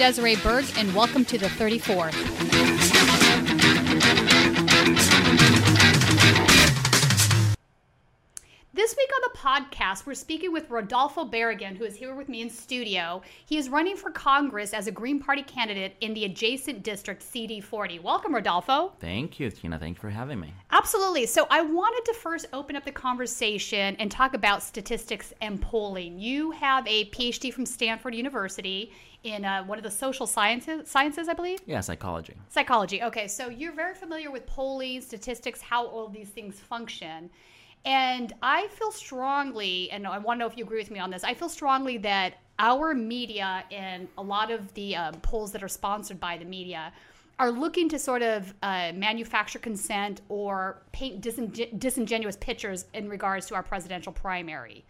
Desiree Berg, and welcome to the 34th. Podcast, we're speaking with Rodolfo Barragan, who is here with me in studio. He is running for Congress as a Green Party candidate in the adjacent district CD40. Welcome, Rodolfo. Thank you, Tina. Thank you for having me. Absolutely. So, I wanted to first open up the conversation and talk about statistics and polling. You have a PhD from Stanford University in uh, one of the social sciences, sciences, I believe. Yeah, psychology. Psychology. Okay, so you're very familiar with polling, statistics, how all these things function. And I feel strongly, and I want to know if you agree with me on this, I feel strongly that our media and a lot of the uh, polls that are sponsored by the media are looking to sort of uh, manufacture consent or paint disingen- disingenuous pictures in regards to our presidential primary.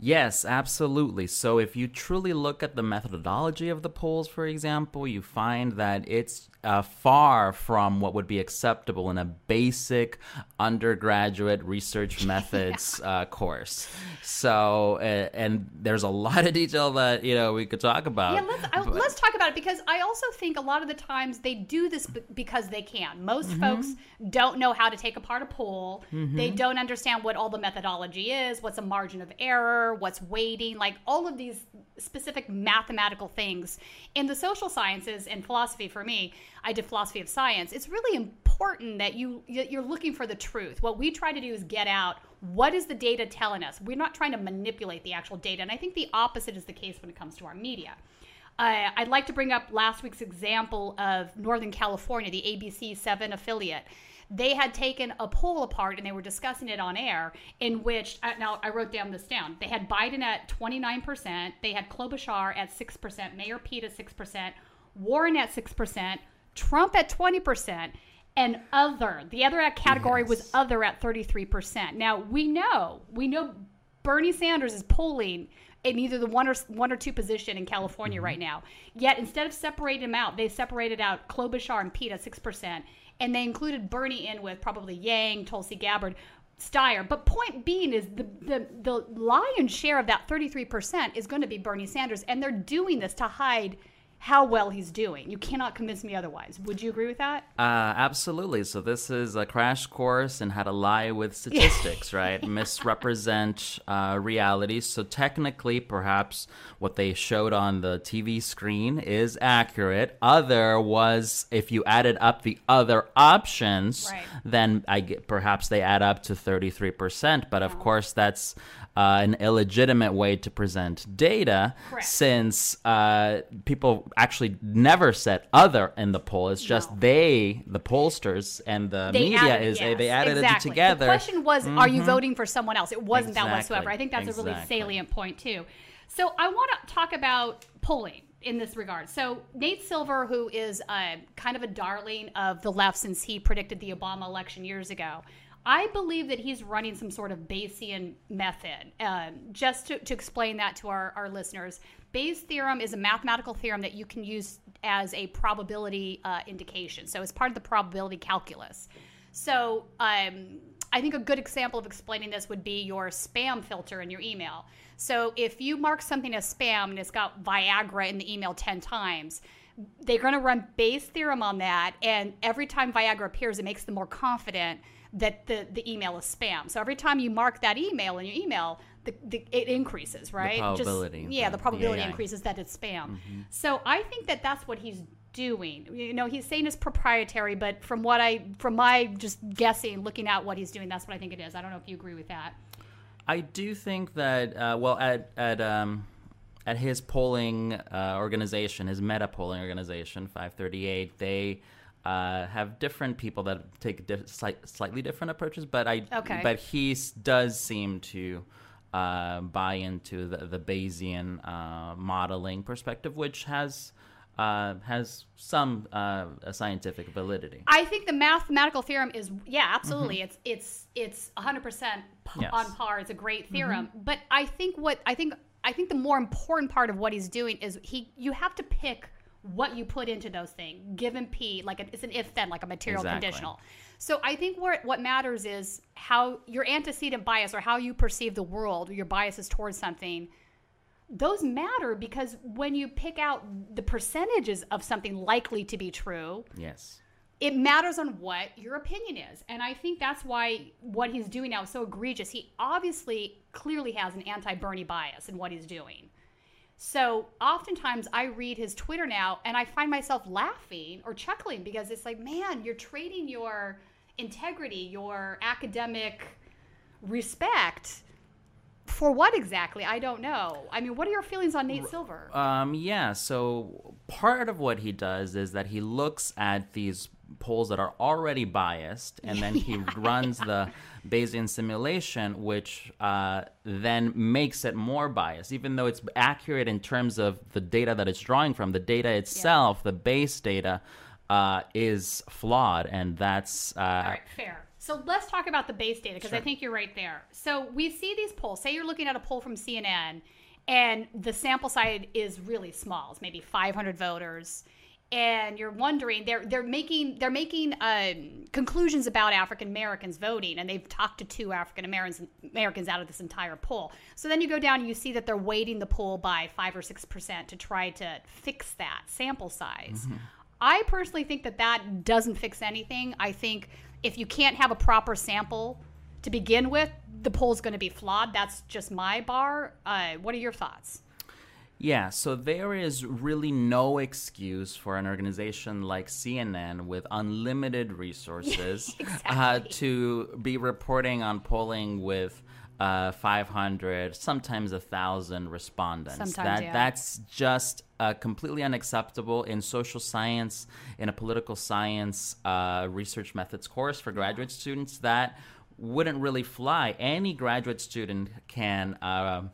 Yes, absolutely. So if you truly look at the methodology of the polls, for example, you find that it's uh, far from what would be acceptable in a basic undergraduate research methods yeah. uh, course. So, uh, and there's a lot of detail that you know we could talk about. Yeah, let's I, let's talk about it because I also think a lot of the times they do this b- because they can. Most mm-hmm. folks don't know how to take apart a poll. Mm-hmm. They don't understand what all the methodology is, what's a margin of error, what's weighting, like all of these specific mathematical things. In the social sciences and philosophy, for me, I did philosophy of science. It's really important that you you're looking for the truth. What we try to do is get out what is the data telling us. We're not trying to manipulate the actual data, and I think the opposite is the case when it comes to our media. Uh, I'd like to bring up last week's example of Northern California, the ABC 7 affiliate they had taken a poll apart and they were discussing it on air in which uh, now i wrote down this down they had biden at 29% they had klobuchar at 6% mayor pete at 6% warren at 6% trump at 20% and other the other category yes. was other at 33% now we know we know bernie sanders is polling in either the one or one or two position in California mm-hmm. right now. Yet instead of separating them out, they separated out Klobuchar and Pete at six percent, and they included Bernie in with probably Yang, Tulsi Gabbard, Steyer. But point being is the, the, the lion's share of that 33% is going to be Bernie Sanders, and they're doing this to hide – how well he's doing. You cannot convince me otherwise. Would you agree with that? Uh, absolutely. So this is a crash course in how to lie with statistics, right? Misrepresent uh, reality. So technically, perhaps what they showed on the TV screen is accurate. Other was if you added up the other options, right. then I get, perhaps they add up to thirty three percent. But of oh. course, that's uh, an illegitimate way to present data Correct. since uh, people actually never said other in the poll. It's just no. they, the pollsters and the they media, added, is yes, they added exactly. it together. The question was, mm-hmm. are you mm-hmm. voting for someone else? It wasn't exactly. that whatsoever. I think that's exactly. a really salient point too. So I want to talk about polling in this regard. So Nate Silver, who is uh, kind of a darling of the left since he predicted the Obama election years ago, I believe that he's running some sort of Bayesian method. Um, just to, to explain that to our, our listeners, Bayes' theorem is a mathematical theorem that you can use as a probability uh, indication. So it's part of the probability calculus. So um, I think a good example of explaining this would be your spam filter in your email. So if you mark something as spam and it's got Viagra in the email 10 times, they're going to run Bayes' theorem on that. And every time Viagra appears, it makes them more confident that the, the email is spam. So every time you mark that email in your email, the, the, it increases, right? The probability. Just, yeah, the probability yeah, yeah. increases that it's spam. Mm-hmm. So I think that that's what he's doing. You know, he's saying it's proprietary, but from what I, from my just guessing, looking at what he's doing, that's what I think it is. I don't know if you agree with that. I do think that, uh, well, at, at, um, at his polling uh, organization, his meta polling organization, 538, they uh, have different people that take slight, slightly different approaches, but I okay. but he does seem to uh, buy into the, the Bayesian uh, modeling perspective, which has uh, has some uh, scientific validity. I think the mathematical theorem is yeah, absolutely. Mm-hmm. It's it's it's 100% yes. on par. It's a great theorem. Mm-hmm. But I think what I think I think the more important part of what he's doing is he you have to pick what you put into those things. Given P, like a, it's an if then, like a material exactly. conditional. So I think where, what matters is how your antecedent bias or how you perceive the world, your biases towards something. those matter because when you pick out the percentages of something likely to be true, Yes. it matters on what your opinion is. And I think that's why what he's doing now is so egregious. He obviously clearly has an anti Bernie bias in what he's doing. So oftentimes I read his Twitter now and I find myself laughing or chuckling because it's like, man, you're trading your integrity, your academic respect for what exactly? I don't know. I mean, what are your feelings on Nate Silver? Um, yeah, so part of what he does is that he looks at these polls that are already biased and then he runs the Bayesian simulation, which uh, then makes it more biased, even though it's accurate in terms of the data that it's drawing from. The data itself, the base data, uh, is flawed, and that's. Uh, All right, fair. So let's talk about the base data because I think you're right there. So we see these polls. Say you're looking at a poll from CNN, and the sample size is really small. It's maybe 500 voters, and you're wondering they're they're making they're making um, conclusions about African Americans voting, and they've talked to two African Americans Americans out of this entire poll. So then you go down and you see that they're weighting the poll by five or six percent to try to fix that sample size. I personally think that that doesn't fix anything. I think if you can't have a proper sample to begin with, the poll's going to be flawed. That's just my bar. Uh, what are your thoughts? Yeah, so there is really no excuse for an organization like CNN with unlimited resources uh, to be reporting on polling with uh, 500, sometimes a thousand respondents. Sometimes, that yeah. that's just uh, completely unacceptable in social science, in a political science uh, research methods course for graduate students. That wouldn't really fly. Any graduate student can. Um,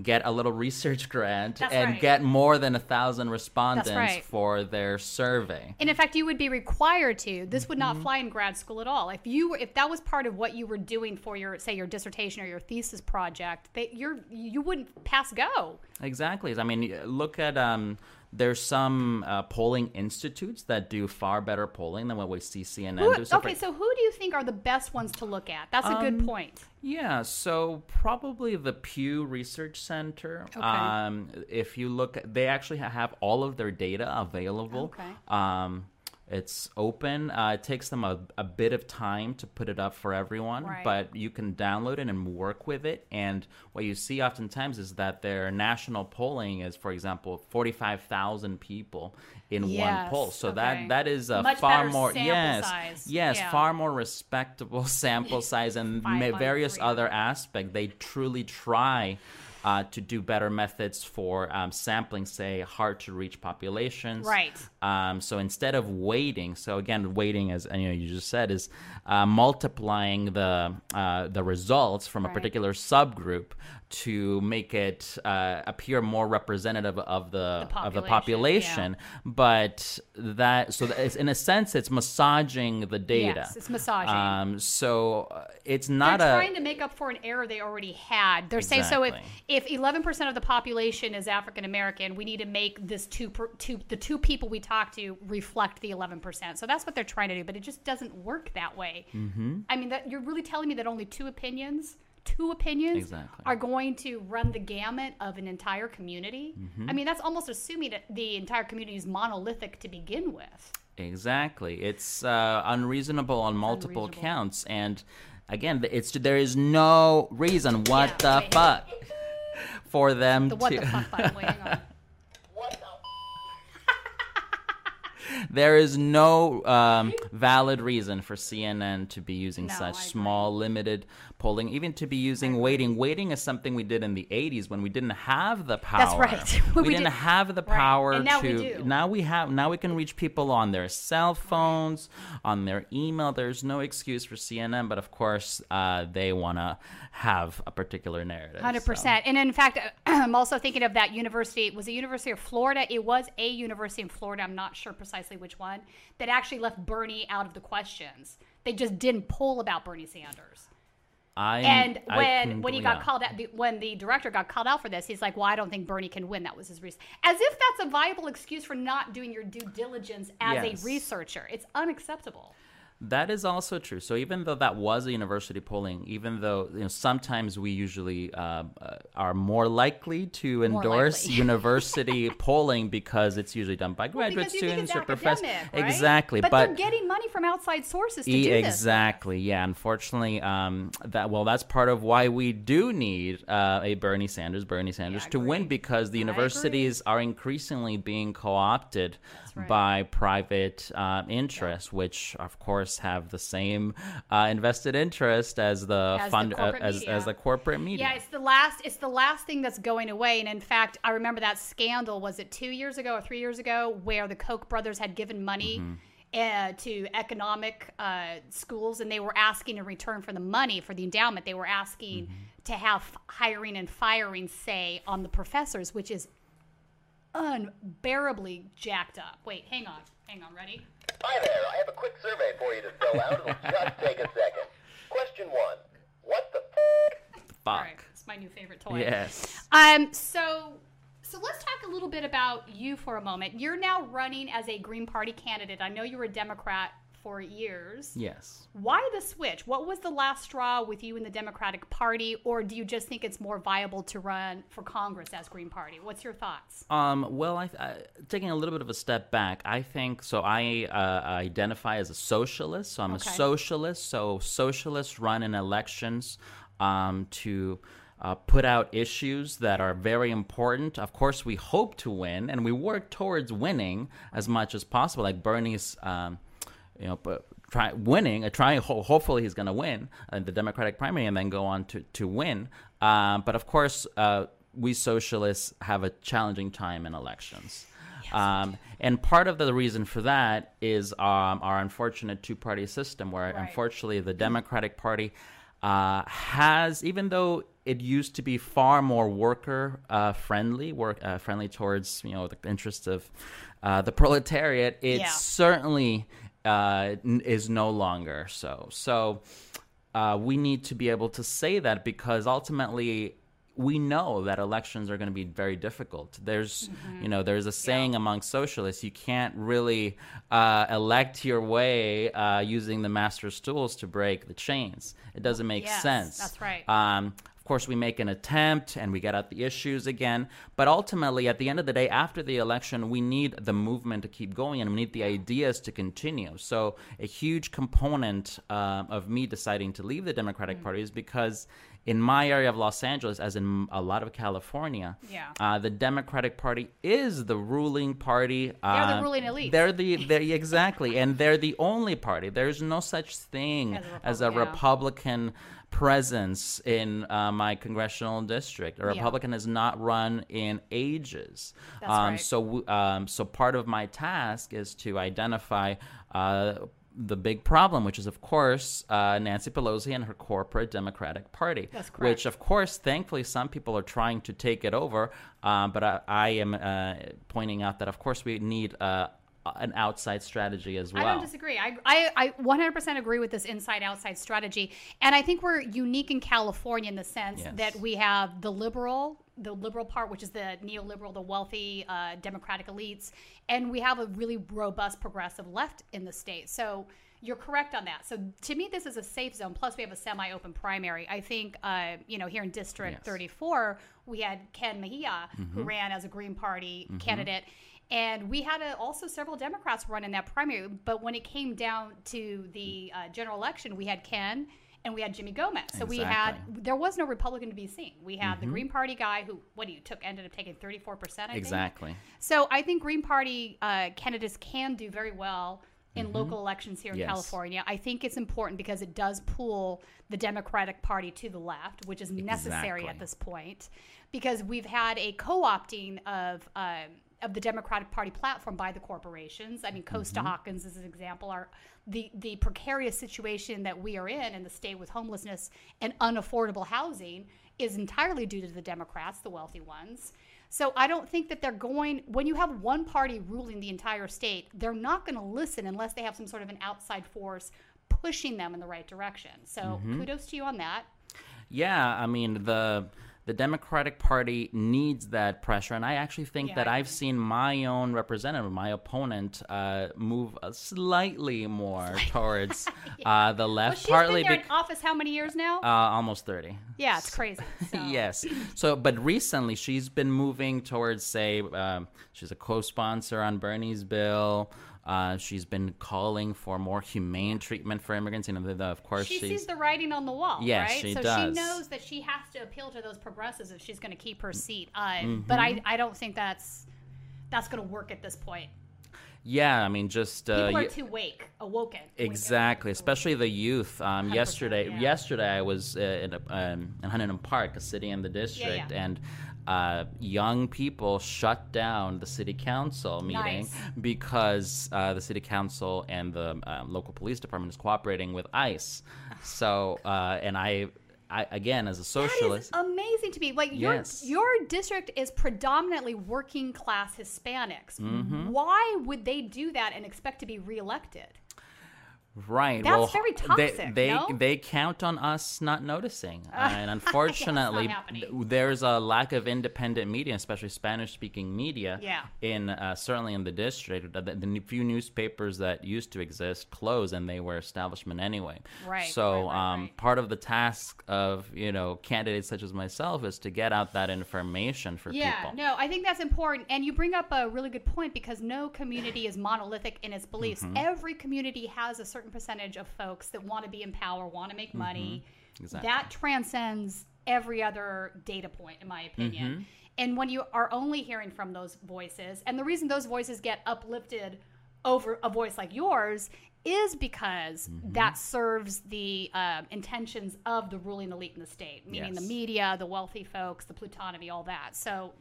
Get a little research grant That's and right. get more than a thousand respondents right. for their survey. And in fact, you would be required to. This would Mm-hmm. not fly in grad school at all. If you were, if that was part of what you were doing for your, say, your dissertation or your thesis project, that you're you wouldn't pass go. Exactly. I mean, look at um, there's some uh, polling institutes that do far better polling than what we see CNN Who, do. So for- okay, so who do you think are the best ones to look at? That's a Um, good point. Yeah, so probably the Pew Research Center. Okay. Um, if you look, they actually have all of their data available. Okay. Um, it's open. Uh, it takes them a, a bit of time to put it up for everyone, Right. but you can download it and work with it. And what you see oftentimes is that their national polling is, for example, 45,000 people in one poll. So okay. that that is a Much far more yes size. yes Yeah. far more respectable sample size and Five ma- by various three. other aspects. They truly try uh, to do better methods for um, sampling, say, hard to reach populations. Right. Um, so instead of weighting, so again, weighting, as you know, you just said, is uh, multiplying the uh, the results from a Right. particular subgroup to make it uh, appear more representative of the, The of the population, population. But that so that it's, in a sense, it's massaging the data. Yes, it's massaging. Um, so uh, it's not They're a trying to make up for an error they already had. They're saying so if if 11% of the population is African American, we need to make this two, per, two the two people we talk to reflect the 11%. So that's what they're trying to do, but it just doesn't work that way. Mm-hmm. I mean, that you're really telling me that only two opinions, two opinions Exactly. are going to run the gamut of an entire community. Mm-hmm. I mean, that's almost assuming that the entire community is monolithic to begin with. Exactly. It's uh, unreasonable on multiple unreasonable. counts, and again, it's there is no reason what Yeah, the wait. fuck for them The what to. the fuck hang on. there is no um, valid reason for CNN to be using No, such small, limited polling, even to be using weighting. Weighting is something we did in the 80s when we didn't have the power. That's right. we, We didn't did- have the Right. power And now we to. do. Now we have. Now we can reach people on their cell phones, on their email. There's no excuse for CNN, but of course, uh, they want to have a particular narrative. so. Hundred percent. And in fact, I'm also thinking of that university. Was it University of Florida? It was a university in Florida. I'm not sure precisely which one that actually left Bernie out of the questions. They just didn't poll about Bernie Sanders. I, And when can- when he got yeah. called out, when the director got called out for this, he's like, "Well, I don't think Bernie can win." That was his reason. As if that's a viable excuse for not doing your due diligence as Yes. a researcher. It's unacceptable. That is also true. So even though that was a university polling, even though you know sometimes we usually uh, uh, are more likely to endorse likely. university polling because it's usually done by Well, graduate think students or professors. right? Exactly, But, but they're getting money from outside sources to E- do this. exactly. Yeah. Unfortunately, um, that well, that's part of why we do need uh, a Bernie Sanders, Bernie Sanders I to win because the universities are increasingly being co-opted right. by private uh, interests, which of course have the same uh, invested interest as the As the fund uh, as, as the corporate media. Yeah, it's the last. It's the last thing that's going away. And in fact, I remember that scandal. Was it two years ago or three years ago, where the Koch brothers had given money Mm-hmm. uh, to economic uh, schools, and they were asking in return for the money for the endowment, they were asking Mm-hmm. to have hiring and firing say on the professors, which is unbearably jacked up. Wait, hang on, hang on, ready? Hi there, I have a quick survey for you to fill out. It'll just take a second. Question one. What the f- Fuck. All right, it's my new favorite toy. Yes. Um. So, so let's talk a little bit about you for a moment. You're now running as a Green Party candidate. I know you were a Democrat for years. Yes. Why the switch? What was the last straw with you in the Democratic Party, or do you just think it's more viable to run for Congress as Green Party? What's your thoughts? Um, well, I, I, taking a little bit of a step back, I think so. I uh, identify as a socialist, so I'm Okay. a socialist. So socialists run in elections um, to uh, put out issues that are very important. Of course, we hope to win, and we work towards winning as much as possible. Like Bernie's. Um, you know, but try winning, uh, trying. Ho- hopefully, he's going to win uh, the Democratic primary and then go on to to win. Um, but of course, uh, we socialists have a challenging time in elections. Um, and part of the reason for that is um, our unfortunate two party system, where Right. unfortunately the Democratic Party uh, has, even though it used to be far more worker uh, friendly, work uh, friendly towards you know the interests of uh, the proletariat, it Yeah. certainly uh, is no longer so. So uh, we need to be able to say that because ultimately we know that elections are going to be very difficult. There's, you know, there's a saying among socialists: you can't really uh, elect your way uh, using the master's tools to break the chains. It doesn't make Yes, sense. that's right. Um, of course, we make an attempt and we get at the issues again. But ultimately, at the end of the day, after the election, we need the movement to keep going and we need the ideas to continue. So, a huge component um, of me deciding to leave the Democratic Mm. Party is because in my area of Los Angeles, as in a lot of California, Yeah. uh, the Democratic Party is the ruling party. They're the uh, ruling elite. They're the they're, exactly, and they're the only party. There's no such thing As a as a Republican, yeah. Republican presence in uh, my congressional district. A Yeah. Republican has not run in ages. That's um, right. So, um, so part of my task is to identify. Uh, the big problem, which is, of course, uh, Nancy Pelosi and her corporate Democratic Party, That's correct. which, of course, thankfully, some people are trying to take it over. Um, but I, I am uh, pointing out that, of course, we need uh, an outside strategy as well. I don't disagree. I, I, I 100% agree with this inside outside strategy. And I think we're unique in California in the sense Yes. that we have the liberal, the liberal part, which is the neoliberal, the wealthy uh, democratic elites, and we have a really robust progressive left in the state. So you're correct on that. So to me, this is a safe zone. Plus, we have a semi open primary. I think, uh, you know, here in District Yes. 34, we had Ken Mejia, who ran as a Green Party candidate. And we had a, also several Democrats run in that primary. But when it came down to the uh, general election, we had Ken and we had Jimmy Gomez. So we had there was no Republican to be seen. We had the Green Party guy who what do you took ended up taking thirty four percent. Think. Exactly. So I think Green Party uh, candidates can do very well in local elections here in Yes. California. I think it's important because it does pull the Democratic Party to the left, which is necessary Exactly. at this point, because we've had a co-opting of. Um, of the Democratic Party platform by the corporations. I mean, Costa mm-hmm. Hawkins is an example. Our the the precarious situation that we are in in the state with homelessness and unaffordable housing is entirely due to the Democrats, the wealthy ones. So I don't think that they're going when you have one party ruling the entire state, they're not going to listen unless they have some sort of an outside force pushing them in the right direction. So mm-hmm. kudos to you on that. Yeah, I mean the the Democratic Party needs that pressure, and I actually think Yeah, that I I've seen my own representative, my opponent, uh, move uh, slightly more towards uh, the Well, left, she's partly been bec- in office how many years now? uh, almost thirty. yeah, it's crazy. So. yes. So, but recently she's been moving towards, say, um, she's a co-sponsor on Bernie's bill. Uh, she's been calling for more humane treatment for immigrants. You know, the, the- of course, She sees the writing on the wall, Yes, right? she so does. she knows that she has to appeal to those progressives if she's going to keep her seat. Uh, Mm-hmm. But I, I don't think that's that's going to work at this point. yeah. I mean, just uh, People are too wake, awoken. Exactly, especially the youth. Um, yesterday, yeah. yesterday I was uh, in, a, um, in Huntington Park, a city in the district, yeah. and uh, young people shut down the city council meeting Nice. because uh, the city council and the um, local police department is cooperating with ICE. So, uh, and I, I again as a That is socialist, amazing to me. Like your Yes. your district is predominantly working class Hispanics. Mm-hmm. Why would they do that and expect to be reelected? Right. That's well, very They toxic, they, no? they count on us not noticing, and unfortunately, there's a lack of independent media, especially Spanish-speaking media. Yeah. In uh, certainly in the district, the, the few newspapers that used to exist closed, and they were establishment anyway. Right, So right, right, um, right. part of the task of you know candidates such as myself is to get out that information for Yeah, people. no, I think that's important. And you bring up a really good point because no community is monolithic in its beliefs. Mm-hmm. Every community has a certain percentage of folks that want to be in power, want to make money. Mm-hmm. Exactly. That transcends every other data point, in my opinion. Mm-hmm. And when you are only hearing from those voices, and the reason those voices get uplifted over a voice like yours is because Mm-hmm. that serves the um, intentions of the ruling elite in the state, meaning the media, the wealthy folks, the plutonomy, all that. So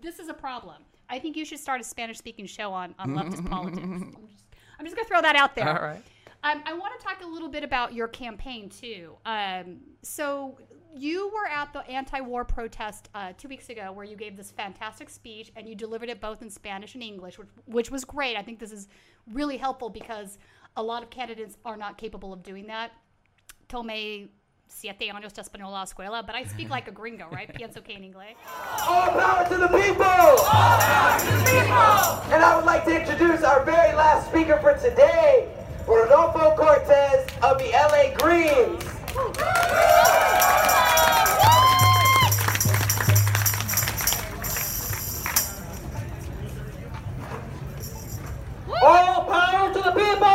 this is a problem. I think you should start a Spanish speaking show on, on leftist politics. I'm just, I'm just going to throw that out there. All right. Um, I want to talk a little bit about your campaign too. Um, so you were at the anti-war protest uh, two weeks ago, where you gave this fantastic speech, and you delivered it both in Spanish and English, which, which was great. I think this is really helpful because a lot of candidates are not capable of doing that. Tomé siete años de español a la escuela, but I speak like a gringo, right? Pienso que en inglés. All power to the people! All power to the people! And I would like to introduce our very last speaker for today, Rodolfo Cortes of the LA Greens. All power to the people!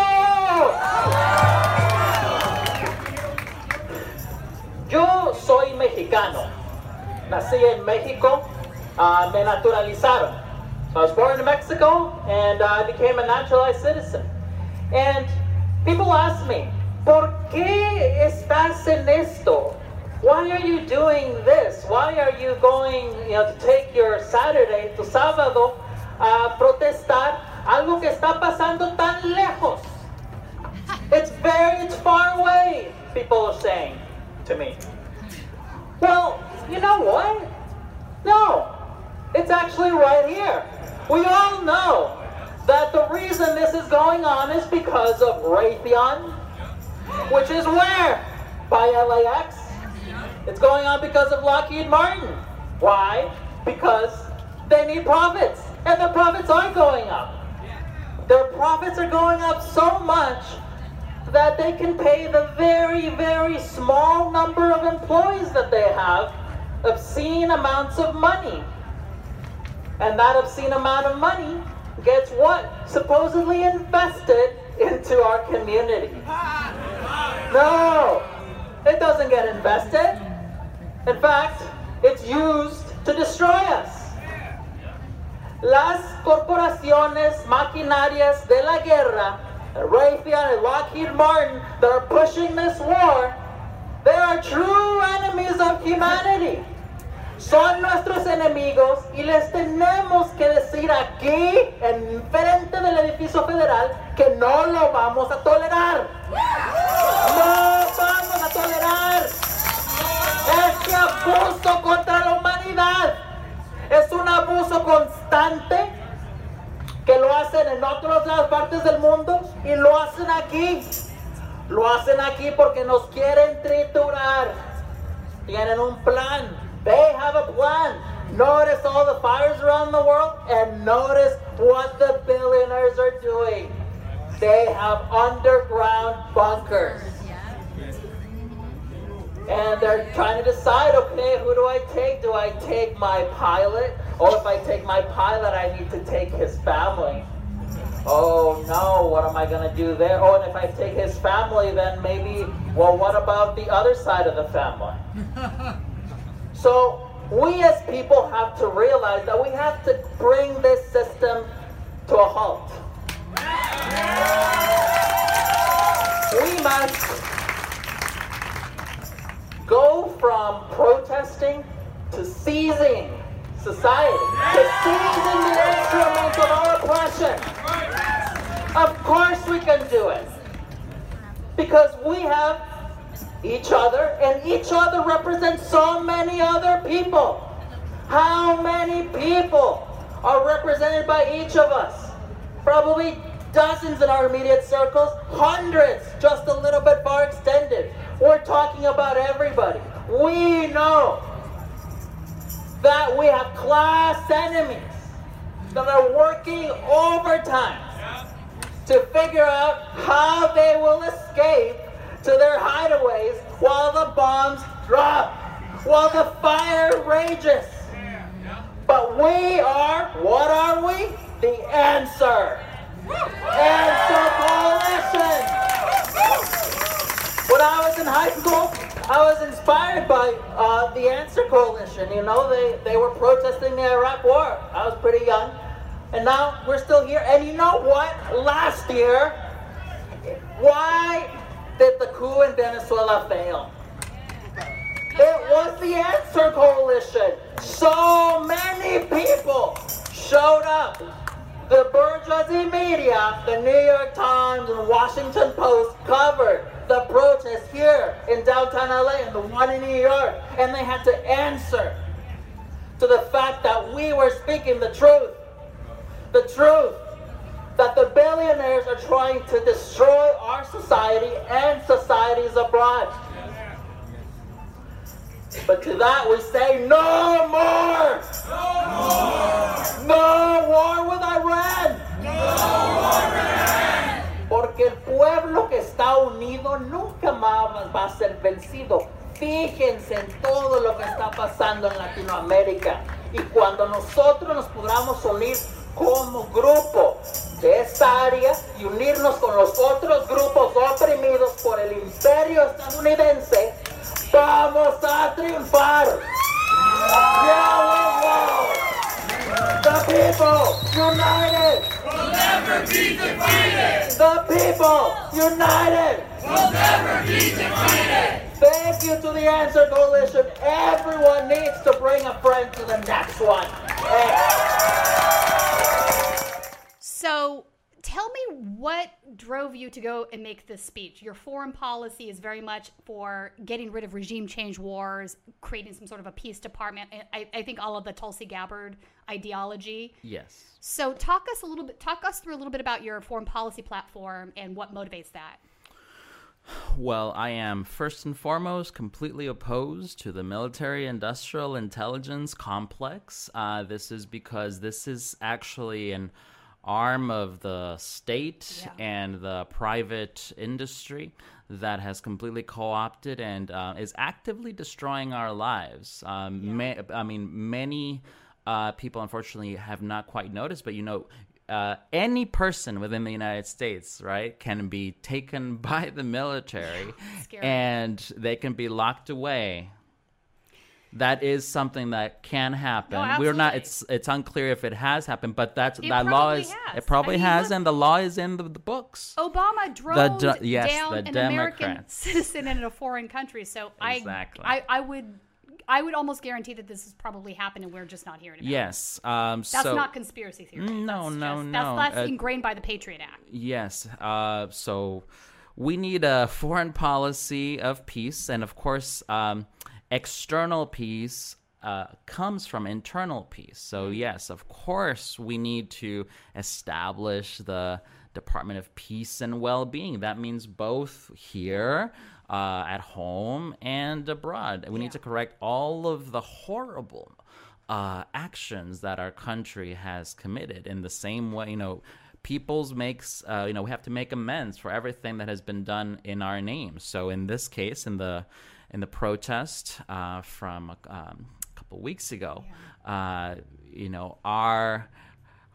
Yo soy mexicano. Nací en México. Uh, me naturalizaron. I was born in Mexico and uh, I became a naturalized citizen. And people ask me, ¿por qué estás en esto? Why are you doing this? Why are you going you know, to take your Saturday, tu sábado, a protestar algo que está pasando tan lejos? It's very, it's far away, people are saying to me. Well, you know what? No, it's actually right here. We all know that the reason this is going on is because of Raytheon, which is where? By LAX. It's going on because of Lockheed Martin. Why? Because they need profits, and their profits are going up. Their profits are going up so much that they can pay the very, very small number of employees that they have obscene amounts of money. And that obscene amount of money gets what? Supposedly invested into our community. No, it doesn't get invested. In fact, it's used to destroy us. Las corporaciones maquinarias de la guerra, Raytheon and Lockheed Martin, that are pushing this war, they are true enemies of humanity. Son nuestros enemigos y les tenemos que decir aquí, en frente del edificio federal, que no lo vamos a tolerar. No vamos a tolerar este abuso contra la humanidad. Es un abuso constante que lo hacen en otras partes del mundo y lo hacen aquí. Lo hacen aquí porque nos quieren triturar. Tienen un plan They have a plan. Notice all the fires around the world and notice what the billionaires are doing. They have underground bunkers. And they're trying to decide, okay, who do I take? Do I take my pilot? Or if I take my pilot, I need to take his family. Oh no, what am I going to do there? Oh, and if I take his family, then maybe, well, what about the other side of the family? so we as people have to realize that we have to bring this system to a halt. We must go from protesting to seizing society, to seizing the instruments of our oppression. Of course we can do it. Because we have each other, and each other represents so many other people. How many people are represented by each of us? Probably dozens in our immediate circles, hundreds, just a little bit far extended. We're talking about everybody. We know that we have class enemies that are working overtime to figure out how they will escape to their hideaways while the bombs drop, while the fire rages. But we are, what are we? The answer. Answer Coalition. When I was in high school, I was inspired by uh, the Answer Coalition. You know, they, they were protesting the Iraq War. I was pretty young. And now we're still here. And you know what? Last year, why did the coup in Venezuela failed. It was the Answer Coalition. So many people showed up. The bourgeoisie media, the New York Times and Washington Post covered the protest here in downtown LA and the one in New York. And they had to answer to the fact that we were speaking the truth. The truth that the billionaires are trying to destroy our society and societies abroad. But to that we say no more! No war with Iran! Porque el pueblo que está unido nunca más va a ser vencido. Fíjense en todo lo que está pasando en Latinoamérica. Y cuando nosotros nos podamos unir como grupo de esta área y unirnos con los otros grupos oprimidos por el imperio estadounidense, vamos a triunfar. The people united. will never be defeated. The people united. Will never be defeated. Thank you to the Answer Coalition. Everyone needs to bring a friend to the next one. Hey. So tell me what drove you to go and make this speech. Your foreign policy is very much for getting rid of regime change wars, creating some sort of a peace department. I, I think all of the Tulsi Gabbard ideology. Yes. So talk us a little bit, talk us through a little bit about your foreign policy platform and what motivates that. Well, I am first and foremost completely opposed to the military industrial intelligence complex. Uh, this is because this is actually an arm of the state Yeah. and the private industry that has completely co opted and uh, is actively destroying our lives. Um, ma- I mean, many uh, people unfortunately have not quite noticed, but you know, uh, any person within the United States, right, can be taken by the military and they can be locked away. That is something that can happen. No, We're not. It's it's unclear if it has happened, but that's It that law is. has. It probably I mean, has, look- and the law is in the, the books. Obama drove de- yes, down the an American citizen in a foreign country. So Exactly. I, I, I would, I would almost guarantee that this has probably happened, and we're just not hearing about it. Yes. Um, That's so not conspiracy theory. Mm, no, That's no, just- no. That's, that's Uh, ingrained by the Patriot Act. Yes. Uh, so we need a foreign policy of peace, and of course, um, external peace. Uh, comes from internal peace. So, yes, of course, we need to establish the Department of Peace and Well-being. That means both here uh, at home and abroad. We need to correct all of the horrible uh, actions that our country has committed. In the same way, you know, people's makes uh, you know we have to make amends for everything that has been done in our name. So in this case, in the in the protest uh, from um, a couple weeks ago, uh, you know our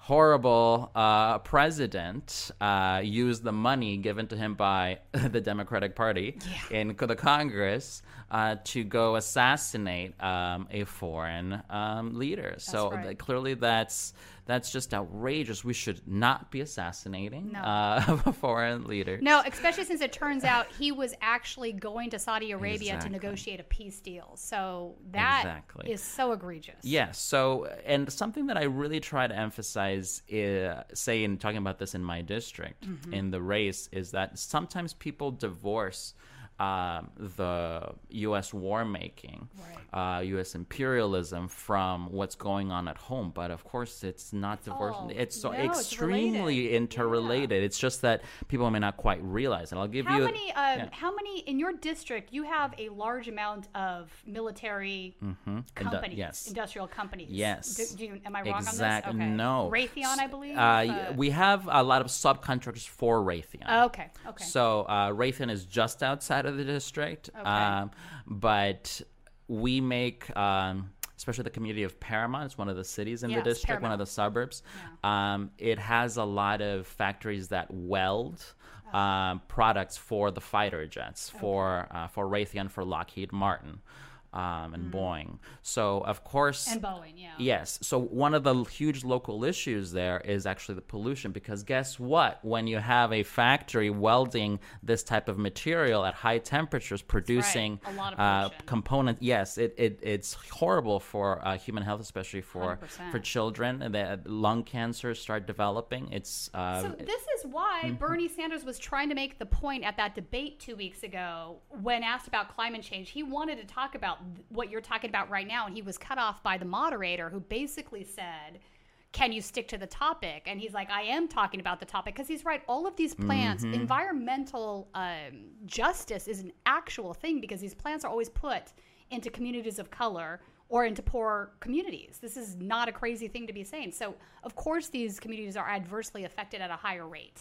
horrible uh, president uh, used the money given to him by the Democratic Party in the Congress uh, to go assassinate um, a foreign um, leader. so right. th- clearly, that's that's just outrageous. We should not be assassinating No. uh, a foreign leader. No, especially since it turns out he was actually going to Saudi Arabia Exactly. to negotiate a peace deal. So that is Exactly. so egregious. Yes. So, and something that I really try to emphasize, uh, say in talking about this in my district, Mm-hmm. in the race, is that sometimes people divorce um, the U.S. war making, uh, U.S. imperialism from what's going on at home. But of course, it's not divorced. all- it's so no, extremely related. interrelated. It's just that people may not quite realize. it. I'll give How you many? Um, yeah. How many in your district? You have a large amount of military companies, yes. industrial companies. Yes. Do, do you, am I wrong Exact- on this? Okay. No. Raytheon, I believe. Uh, we have a lot of subcontractors for Raytheon. Oh, okay. Okay. So uh, Raytheon is just outside of the district, um, but we make, um, especially the community of Paramount. It's one of the cities in Yes, the district, one of the suburbs. Um, it has a lot of factories that weld. Oh. Um, products for the fighter jets, for uh, for Raytheon, for Lockheed Martin, um, and Boeing. So of course, Mm. and Boeing, yeah. Yes. So one of the huge local issues there is actually the pollution because guess what? When you have a factory welding this type of material at high temperatures, producing A lot of uh, pollution. component, yes, it, it it's horrible for uh, human health, especially for 100%. for children. And the lung cancers start developing. It's uh, So this is why Mm-hmm. Bernie Sanders was trying to make the point at that debate two weeks ago when asked about climate change. He wanted to talk about what you're talking about right now, and he was cut off by the moderator who basically said, "Can you stick to the topic?" And he's like, "I am talking about the topic because he's right. All of these plants, Mm-hmm. environmental um, justice is an actual thing because these plants are always put into communities of color." Or into poor communities. This is not a crazy thing to be saying. So, of course, these communities are adversely affected at a higher rate.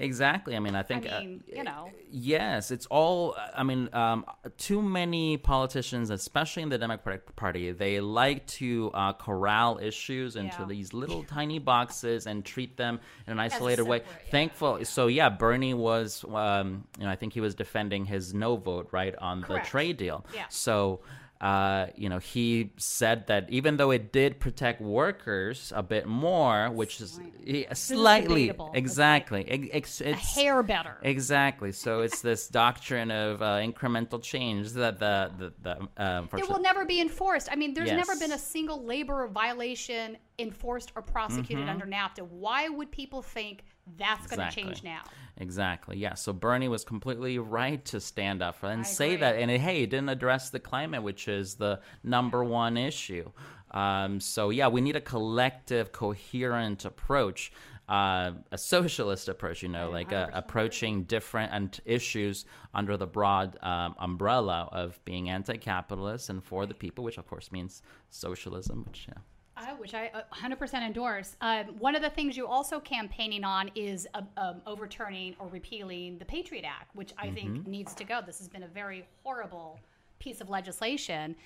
Exactly. I mean, I I think. uh, mean, you know, Yes, it's all. I mean, um, too many politicians, especially in the Democratic Party, they like to uh, corral issues into Yeah. these little tiny boxes and treat them in an isolated way. yeah. Thankful. So yeah, Bernie was. Um, you know, I think he was defending his no vote right on Correct. the trade deal. Yeah. So. Uh, you know, he said that even though it did protect workers a bit more, which is yeah, slightly debatable. It's like exactly, Ex- a hair better. Exactly. So it's this doctrine of uh, incremental change that the the, the um, It will never be enforced. I mean, there's never been a single labor violation enforced or prosecuted Mm-hmm. under NAFTA. Why would people think that's going to Exactly. change now? Exactly. Yeah. So Bernie was completely right to stand up for and I say agree. that. And hey, he didn't address the climate, which is the number one issue. Um, so yeah, we need a collective, coherent approach. Uh, a socialist approach, you know, like uh, approaching different and issues under the broad um, umbrella of being anti-capitalist and for the people, which of course means socialism. Which yeah, Uh, which I uh, 100% endorse. Um, one of the things you also campaigning on is uh, um, overturning or repealing the Patriot Act, which I think needs to go. This has been a very horrible piece of legislation.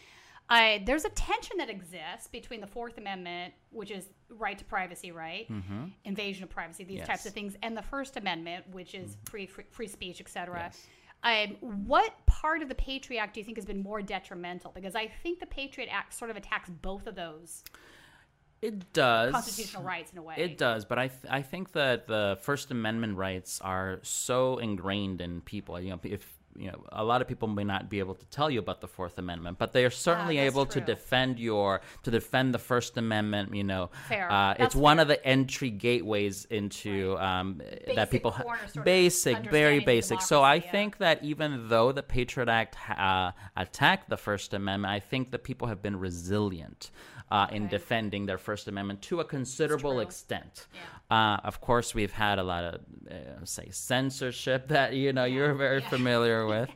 Uh, there's a tension that exists between the Fourth Amendment, which is right to privacy, right, invasion of privacy, these types of things, and the First Amendment, which is free, free free speech, etc. Yes. Um, what part of the Patriot Act do you think has been more detrimental? Because I think the Patriot Act sort of attacks both of those it does constitutional rights in a way. It does, but I th- I think that the First Amendment rights are so ingrained in people. You know, if you know, a lot of people may not be able to tell you about the Fourth Amendment, but they are certainly that's able to defend your to defend the First Amendment. You know, Fair. Uh, it's That's one of the entry gateways into um, that people ha- corner sort of basic, very basic. So I yeah. think that even though the Patriot Act uh, attacked the First Amendment, I think that people have been resilient. Uh, in defending their First Amendment to a considerable extent. Uh, of course, we've had a lot of, uh, say, censorship that you know you're very familiar with,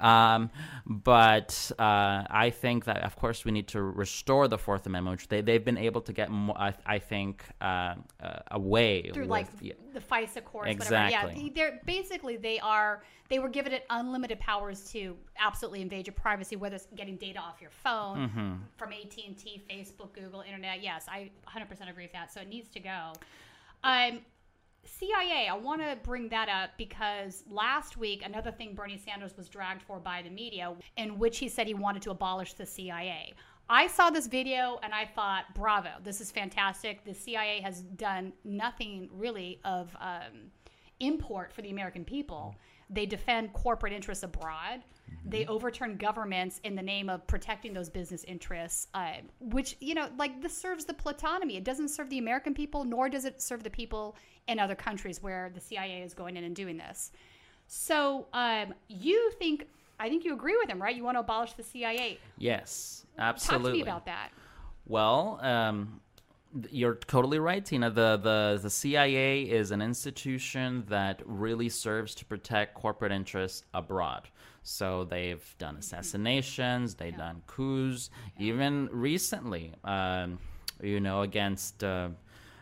um, but uh, I think that, of course, we need to restore the Fourth Amendment, which they they've been able to get, more, I, I think, uh, uh, away through with, like yeah. The FISA courts, whatever. Exactly. Yeah, they're basically they are they were given it unlimited powers to absolutely invade your privacy, whether it's getting data off your phone Mm-hmm. from AT and T, Facebook, Google, Internet. Yes, I 100% agree with that. So it needs to go. Um, CIA, I want to bring that up because last week, another thing Bernie Sanders was dragged for by the media, in which he said he wanted to abolish the CIA. I saw this video and I thought, bravo, this is fantastic. The CIA has done nothing really of um, import for the American people. They defend corporate interests abroad. They overturn governments in the name of protecting those business interests, uh, which, you know, like this serves the plutonomy. It doesn't serve the American people, nor does it serve the people in other countries where the CIA is going in and doing this. So um, you think, I think you agree with him, right? You want to abolish the CIA. Yes, absolutely. Talk to me about that. Well, um, you're totally right, Tina. The, the the CIA is an institution that really serves to protect corporate interests abroad. So they've done assassinations, they've done coups, even recently, um, you know, against. Uh,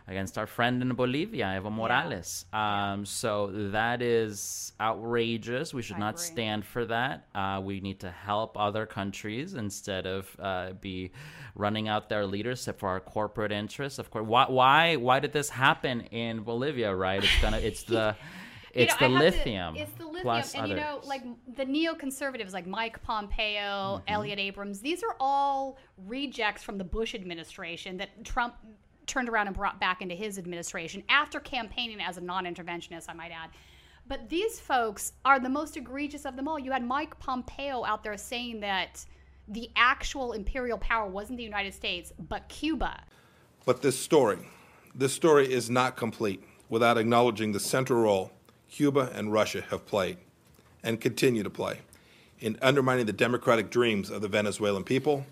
Against our friend in Bolivia, Evo Morales. Um, so that is outrageous. We should I not agree. stand for that. Uh, we need to help other countries instead of uh, be running out their leadership for our corporate interests. Of course, why why why did this happen in Bolivia? Right? It's gonna it's the You it's know, the have to- lithium. it's the lithium, plus and you know, like the neoconservatives, like Mike Pompeo, Mm-hmm. Elliott Abrams. These are all rejects from the Bush administration that Trump turned around and brought back into his administration after campaigning as a non-interventionist. I might add. But these folks are the most egregious of them all. You had Mike Pompeo out there saying that the actual imperial power wasn't the United States, but Cuba. But this story, this story is not complete without acknowledging the central role Cuba and Russia have played and continue to play in undermining the democratic dreams of the Venezuelan people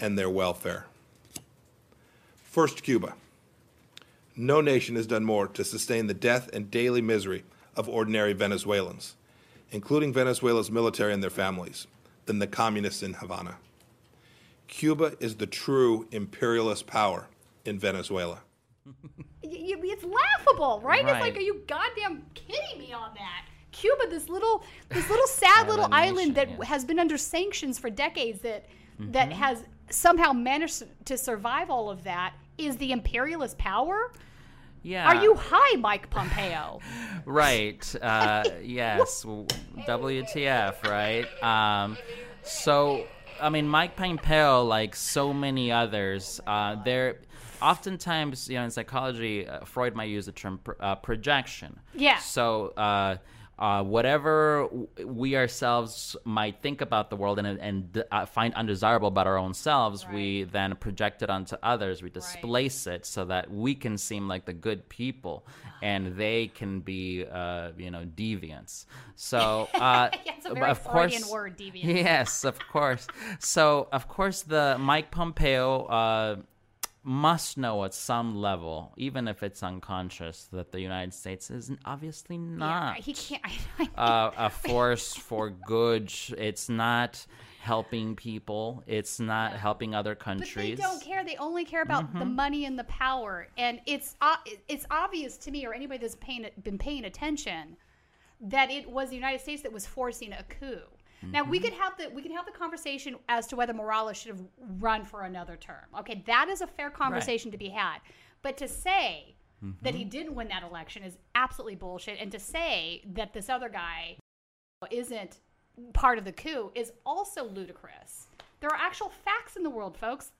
and their welfare. First, Cuba. No nation has done more to sustain the death and daily misery of ordinary Venezuelans, including Venezuela's military and their families, than the communists in Havana. Cuba is the true imperialist power in Venezuela. Y- y- it's laughable, right? It's like, are you goddamn kidding me on that? Cuba, this little, this little sad little Island island nation, that yes. has been under sanctions for decades, that Mm-hmm. that has somehow managed to survive all of that, is the imperialist power. yeah. Are you high, Mike Pompeo? Right. Uh, yes. WTF, right? Um, so, I mean, Mike Pompeo, like so many others, uh, they're oftentimes, you know, in psychology, uh, Freud might use the term pr- uh, projection. Yeah. So, uh, whatever we ourselves might think about the world and, and uh, find undesirable about our own selves, we then project it onto others. We displace it so that we can seem like the good people, and they can be, uh, you know, deviants. So, uh, Yeah, it's a very of Freudian course, word, deviant. Yes, of course. So, of course, the Mike Pompeo uh, must know at some level, even if it's unconscious, that the United States is obviously Yeah, not he can't. I, uh, a force for good. It's not helping people. It's not helping other But they don't care. They only care about the money and the power. And it's uh, it's obvious to me, or anybody that's paying been paying attention, that it was the United States that was forcing a coup. Now we mm-hmm. could have the we can have the conversation as to whether Morales should have run for another term. Okay, that is a fair conversation to be had. But to say that he mm-hmm. didn't win that election is absolutely bullshit. And to say that this other guy isn't part of the coup is also ludicrous. There are actual facts in the world, folks.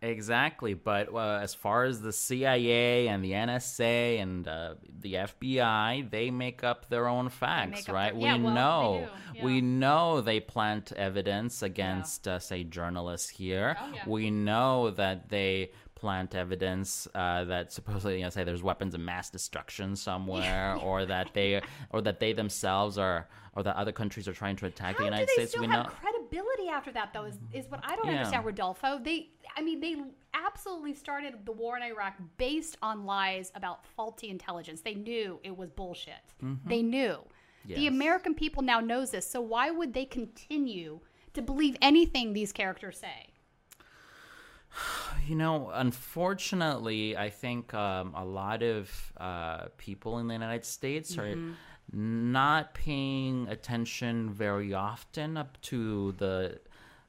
Exactly, but uh, as far as the CIA and the NSA and uh, the FBI, they make up their own facts, right? their- yeah, we well, know, do, we know they plant evidence against, uh, say, journalists here. Oh, yeah. We know that they plant evidence uh, that supposedly, you know, say there's weapons of mass destruction somewhere, or that they, or that they themselves are, or that other countries are trying to attack How the United States. we know. credibility credibility after that, though, is, is what I don't Yeah. understand, Rodolfo. They, I mean, they absolutely started the war in Iraq based on lies about faulty intelligence. They knew it was bullshit. They knew. The Mm-hmm. American people now knows this, so why would they continue to believe anything these characters say? You know, unfortunately, I think um, a lot of uh, people in the United States Mm-hmm. are not paying attention very often up to the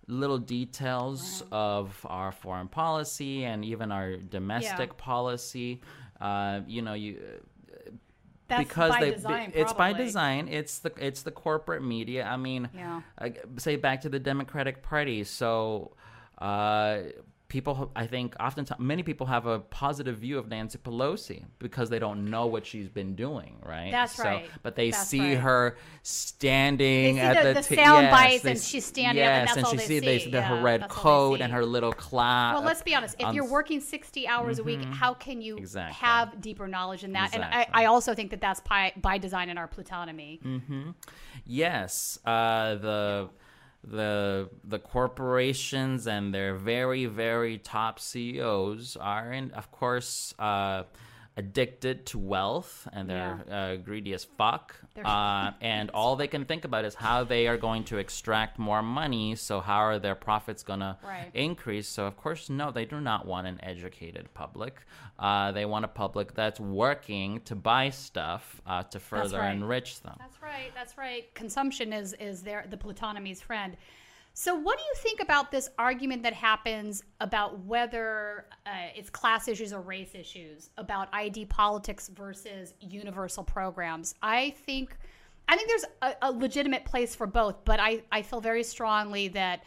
little details of our foreign policy and even our domestic policy. Uh, you know, you That's because by they design. it's by design it's the it's the corporate media i mean Yeah. uh, say back to the democratic party so uh people i think oftentimes many people have a positive view of nancy pelosi because they don't know what she's been doing right That's so, right. but they That's see right. her standing They see at the- the, the ta- sound yes, bites they and she's standing up and yes, that's all she they see, the, her red that's all they coat and her little clap Well, let's be honest. If on you're working 60 hours a week, how can you Mm-hmm. Exactly. have deeper knowledge in that? And I, I also think that that's by, by design in our plutonomy. Mm. Yes, uh, the the the corporations and their very very top CEOs are, in, of course, uh, addicted to wealth and they're uh, greedy as fuck. Uh, and all they can think about is how they are going to extract more money. So how are their profits going to increase? So of course, no, they do not want an educated public. Uh, they want a public that's working to buy stuff uh, to further right. enrich them. That's right. That's right. Consumption is is their the plutonomy's friend. So, what do you think about this argument that happens about whether uh, it's class issues or race issues, about ID politics versus universal programs? I think, I think there's a, a legitimate place for both, but I, I feel very strongly that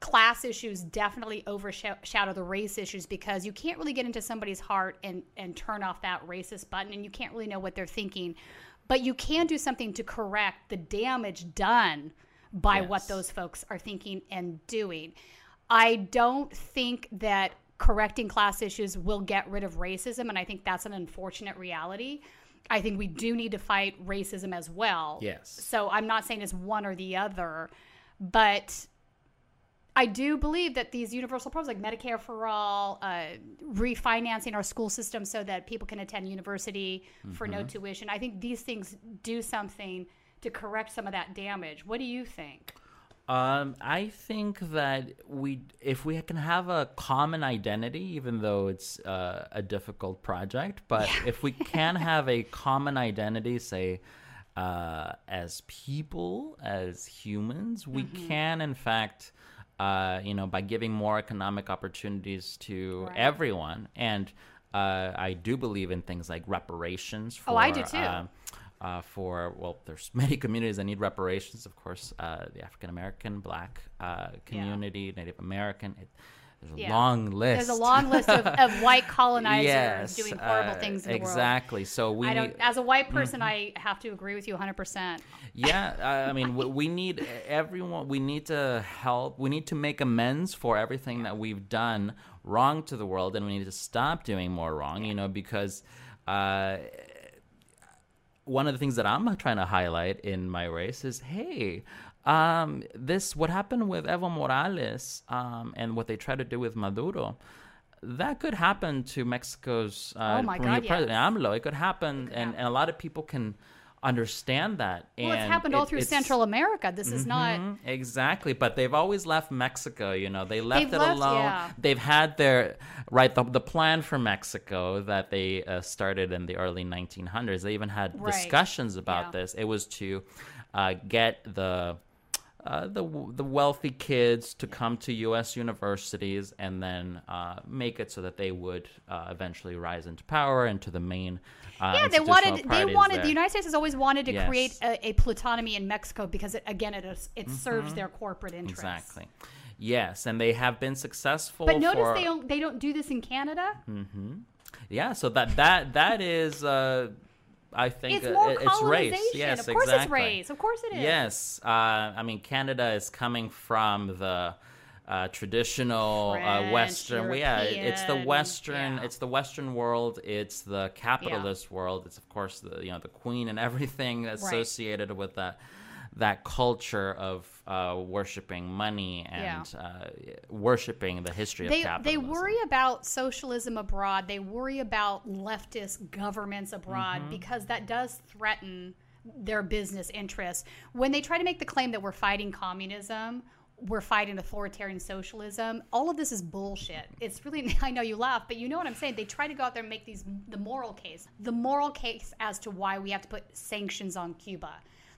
class issues definitely overshadow the race issues because you can't really get into somebody's heart and, and turn off that racist button and you can't really know what they're thinking. But you can do something to correct the damage done by what those folks are thinking and doing. I don't think that correcting class issues will get rid of racism, and I think that's an unfortunate reality. I think we do need to fight racism as well. Yes. So I'm not saying it's one or the other, but I do believe that these universal programs like Medicare for all, uh, refinancing our school system so that people can attend university for no tuition, I think these things do something to correct some of that damage. What do you think? Um, I think that we, if we can have a common identity, even though it's uh, a difficult project, but if we can have a common identity, say, uh, as people, as humans, we Mm-hmm. can, in fact, uh, you know, by giving more economic opportunities to Right. everyone, and uh, I do believe in things like reparations. For, Oh, I do too. Uh, for well, there's many communities that need reparations. Of course, uh, the African American, Black uh, community, Native American. It, there's a Yeah. long list. There's a long list of, of white colonizers yes, doing horrible uh, things in the world. Exactly. So we I don't. As a white person, I have to agree with you 100. percent yeah, I I mean, we, we need everyone. We need to help. We need to make amends for everything that we've done wrong to the world, and we need to stop doing more wrong. You know, because. Uh, one of the things that I'm trying to highlight in my race is, hey, um, this what happened with Evo Morales um, and what they try to do with Maduro. That could happen to Mexico's uh, Oh God, yes. president AMLO. It could happen, and, and a lot of people can understand that. Well, it's and happened all it- through Central America. This is not. Mhm, exactly, but they've always left Mexico. You know, they left it left, alone. yeah. They've had their right the, the plan for Mexico that they uh, started in the early 1900s. They even had Right. discussions about Yeah. this. It was to uh, get the uh, the the wealthy kids to come to U.S. universities and then uh, make it so that they would uh, eventually rise into power into the main. Uh, Yeah, they wanted. They wanted. The United States has always wanted to Yes. create a, a plutonomy in Mexico because, it, again, it is, it serves their corporate interests. Mm-hmm. Exactly. Yes, and they have been successful. But notice for, they don't. They don't do this in Canada. Hmm. Yeah, so that that that is, uh, I think, It's more it- it's race. Yes, Of course it's race. Of course it is. Yes, uh, I mean Canada is coming from the. Uh, traditional uh, Western, well, yeah, it's the Western, yeah. it's the Western world, it's the capitalist world, it's of course the you know the Queen and everything Right. associated with that that culture of uh, worshiping money and uh, worshiping the history they of they worry about socialism abroad. They worry about leftist governments abroad Mm-hmm. because that does threaten their business interests. When they try to make the claim that we're fighting communism, we're fighting authoritarian socialism. All of this is bullshit. It's really I know you laugh, but you know what I'm saying. They try to go out there and make these the moral case. The moral case as to why we have to put sanctions on Cuba.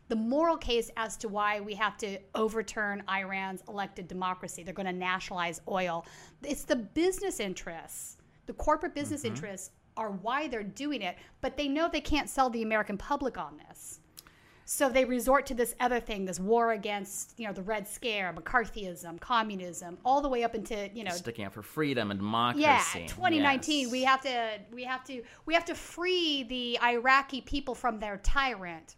The moral case as to why we have to overturn Iran's elected democracy. They're going to nationalize oil. It's the business interests, the corporate business mm-hmm. interests are why they're doing it, but they know they can't sell the American public on this. So they resort to this other thing, this war against, you know, the Red Scare, McCarthyism, communism, all the way up into, you know, sticking up for freedom and democracy. yeah, 2019. Yes. We have to, we have to, we have to free the Iraqi people from their tyrant.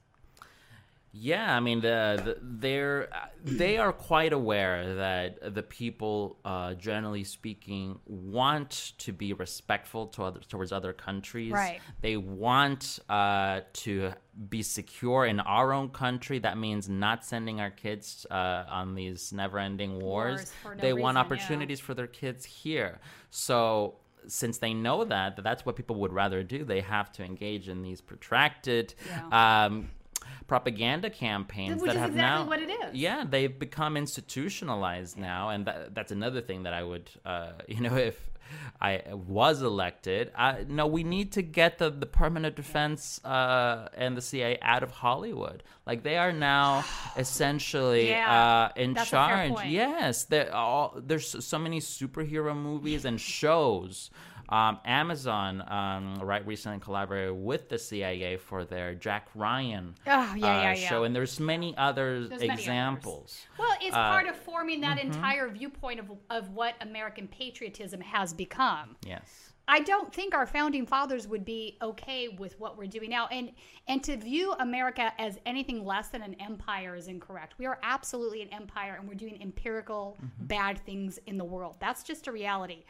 Yeah, I mean, the, the, they're they are quite aware that the people, uh, generally speaking, want to be respectful to other, towards other countries. Right. They want uh, to be secure in our own country. That means not sending our kids uh, on these never-ending wars. Wars no they want reason, yeah. opportunities for their kids here. So since they know that, that that's what people would rather do, they have to engage in these protracted um, propaganda campaigns Which that is have exactly now what it is. yeah they've become institutionalized now and that, that's another thing that i would uh, you know if i was elected I, no we need to get the department of defense uh, and the cia out of hollywood. Like they are now essentially Yeah, uh, in that's a fair charge. yes all there's so many superhero movies and shows um, Amazon, um, right, recently collaborated with the CIA for their Jack Ryan Oh, yeah, uh, yeah, yeah. show, and there's many other There's many others. examples. Well, it's Uh, part of forming that entire viewpoint of, of what American patriotism has become. Yes. I don't think our founding fathers would be okay with what we're doing now. And and to view America as anything less than an empire is incorrect. We are absolutely an empire and we're doing empirical bad things in the world. That's just a reality.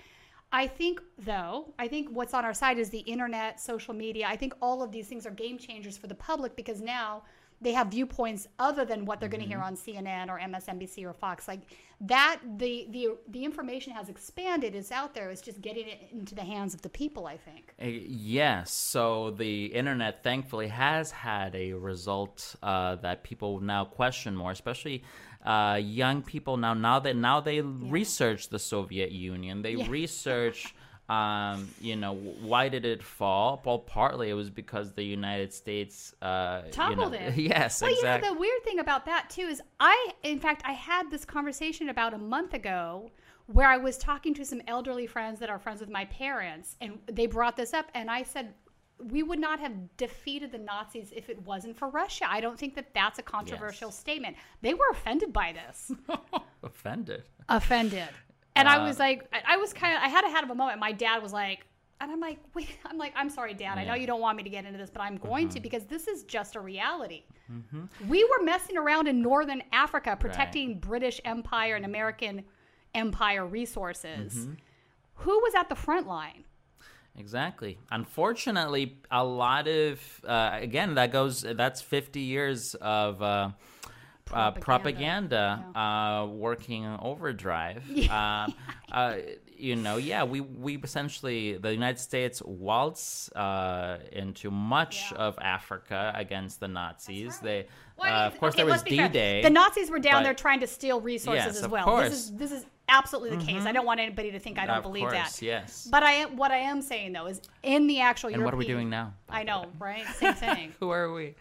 I think though, I think what's on our side is the internet, social media. I think all of these things are game changers for the public because now they have viewpoints other than what they're going to hear on CNN or MSNBC or Fox. Like that, the the the information has expanded. It's out there. It's just getting it into the hands of the people. I think. Uh, Yes. So the internet, thankfully, has had a result uh, that people now question more, especially uh, young people now. Now that now they research the Soviet Union, they research. Um, you know, why did it fall? Well, partly it was because the United States uh, you Toppled know, it. Yes, Well, exactly. you know, the weird thing about that too is I, in fact, I had this conversation about a month ago where I was talking to some elderly friends that are friends with my parents, and they brought this up, and I said. We would not have defeated the Nazis if it wasn't for Russia. I don't think that that's a controversial Yes. statement. They were offended by this. Offended. offended. And I Uh, was like, I I was kind of, I had a had of a moment. My dad was like, and I'm like, wait, I'm like, I'm sorry, Dad. I know Mm-hmm. you don't want me to get into this, but I'm going to because this is just a reality. We were messing around in northern Africa protecting British Empire and American Empire resources. Mm-hmm. Who was at the front line? Exactly. Unfortunately, a lot of uh, again that goes that's 50 years of uh, uh, propaganda uh, working overdrive. Um, uh, you know, yeah, we we essentially the United States waltz uh, into much Yeah. of Africa against the Nazis. They, Well, I uh, mean, of course, okay, there was fair. D-Day. The Nazis were down but- there trying to steal resources Yes, as of well. course. This is this is absolutely the case. I don't want anybody to think I don't Of believe course, that. yes. But I what I am saying though is in the actual And what are we doing now, I know, right? Same thing. Who are we?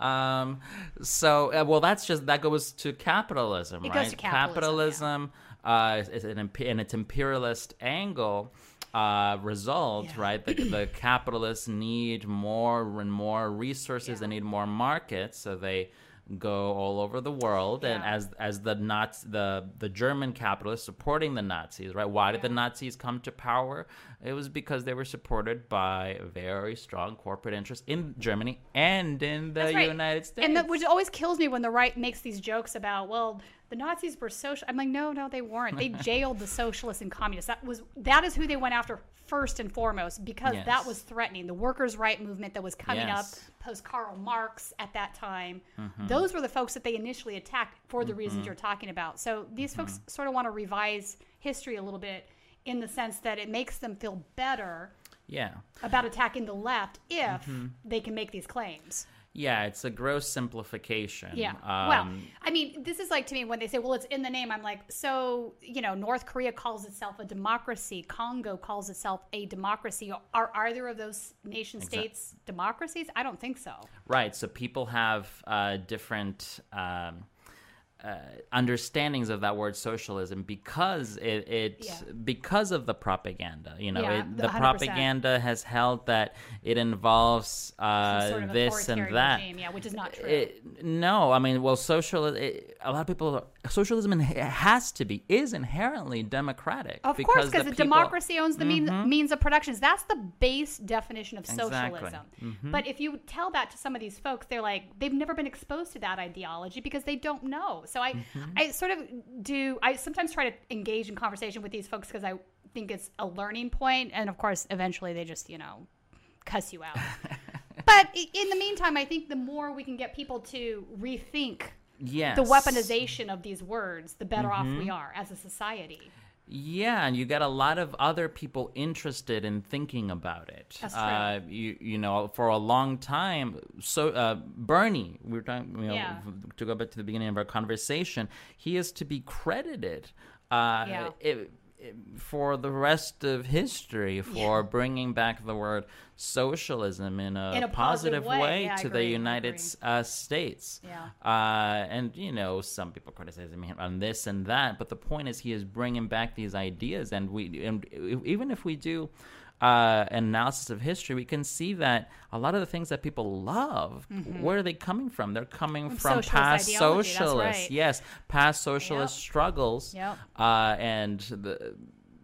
Um, so, uh, well, that's just that goes to capitalism, It right? goes to capitalism, uh, is an in its imperialist angle. Uh, result, Yeah. right? The, the capitalists need more and more resources. They need more markets, so they go all over the world. And as as the Nazi, the the German capitalists supporting the Nazis, right? Why did the Nazis come to power? It was because they were supported by very strong corporate interests in Germany and in the right. United States. And that, which always kills me when the right makes these jokes about, well, the Nazis were social. I'm like, no, no, they weren't. They jailed the socialists and communists. That was that is who they went after first and foremost because Yes. that was threatening the workers' right movement that was coming Yes. up post Karl Marx at that time. Mm-hmm. Those were the folks that they initially attacked for the reasons you're talking about. So these folks Mm-hmm. sort of want to revise history a little bit in the sense that it makes them feel better Yeah. about attacking the left if Mm-hmm. they can make these claims. Yeah, it's a gross simplification. Yeah. Um, well, I mean, this is like to me when they say, well, it's in the name, I'm like, so, you know, North Korea calls itself a democracy, Congo calls itself a democracy. Are either of those nation states democracies? I don't think so. Right. So people have uh, different um, uh, understandings of that word socialism because it, it Yeah. because of the propaganda. You know, Yeah, it, the the 100%. propaganda has held that it involves uh, sort of this and that. regime, yeah, which is not true. It, no, I mean, well, socialism. A lot of people, socialism in- has to be is inherently democratic. Of course, because the the, people- democracy owns the mean, mm-hmm. means of productions. That's the base definition of Exactly. socialism. Mm-hmm. But if you tell that to some of these folks, they're like they've never been exposed to that ideology because they don't know. So I, mm-hmm. I sort of do. I sometimes try to engage in conversation with these folks because I think it's a learning point, and of course, eventually they just you know cuss you out. but in the meantime, I think the more we can get people to rethink Yes. the weaponization of these words, the better off we are as a society. Yeah, and you got a lot of other people interested in thinking about it. That's true. Uh, you, you know, for a long time, so uh, Bernie, we were talking, you know, Yeah. to go back to the beginning of our conversation, he is to be credited. Uh, Yeah. it- for the rest of history, for bringing back the word socialism in a, In a positive way. Yeah, to agree, the United uh, States. Yeah. Uh, and you know, some people criticizing him on this and that, but the point is, he is bringing back these ideas, and we, and even if we do uh, analysis of history, we can see that a lot of the things that people love, where are they coming from? They're coming From from, socialist past ideology, that's socialists, right. yes, past socialist Yep. struggles, Yep. uh, and the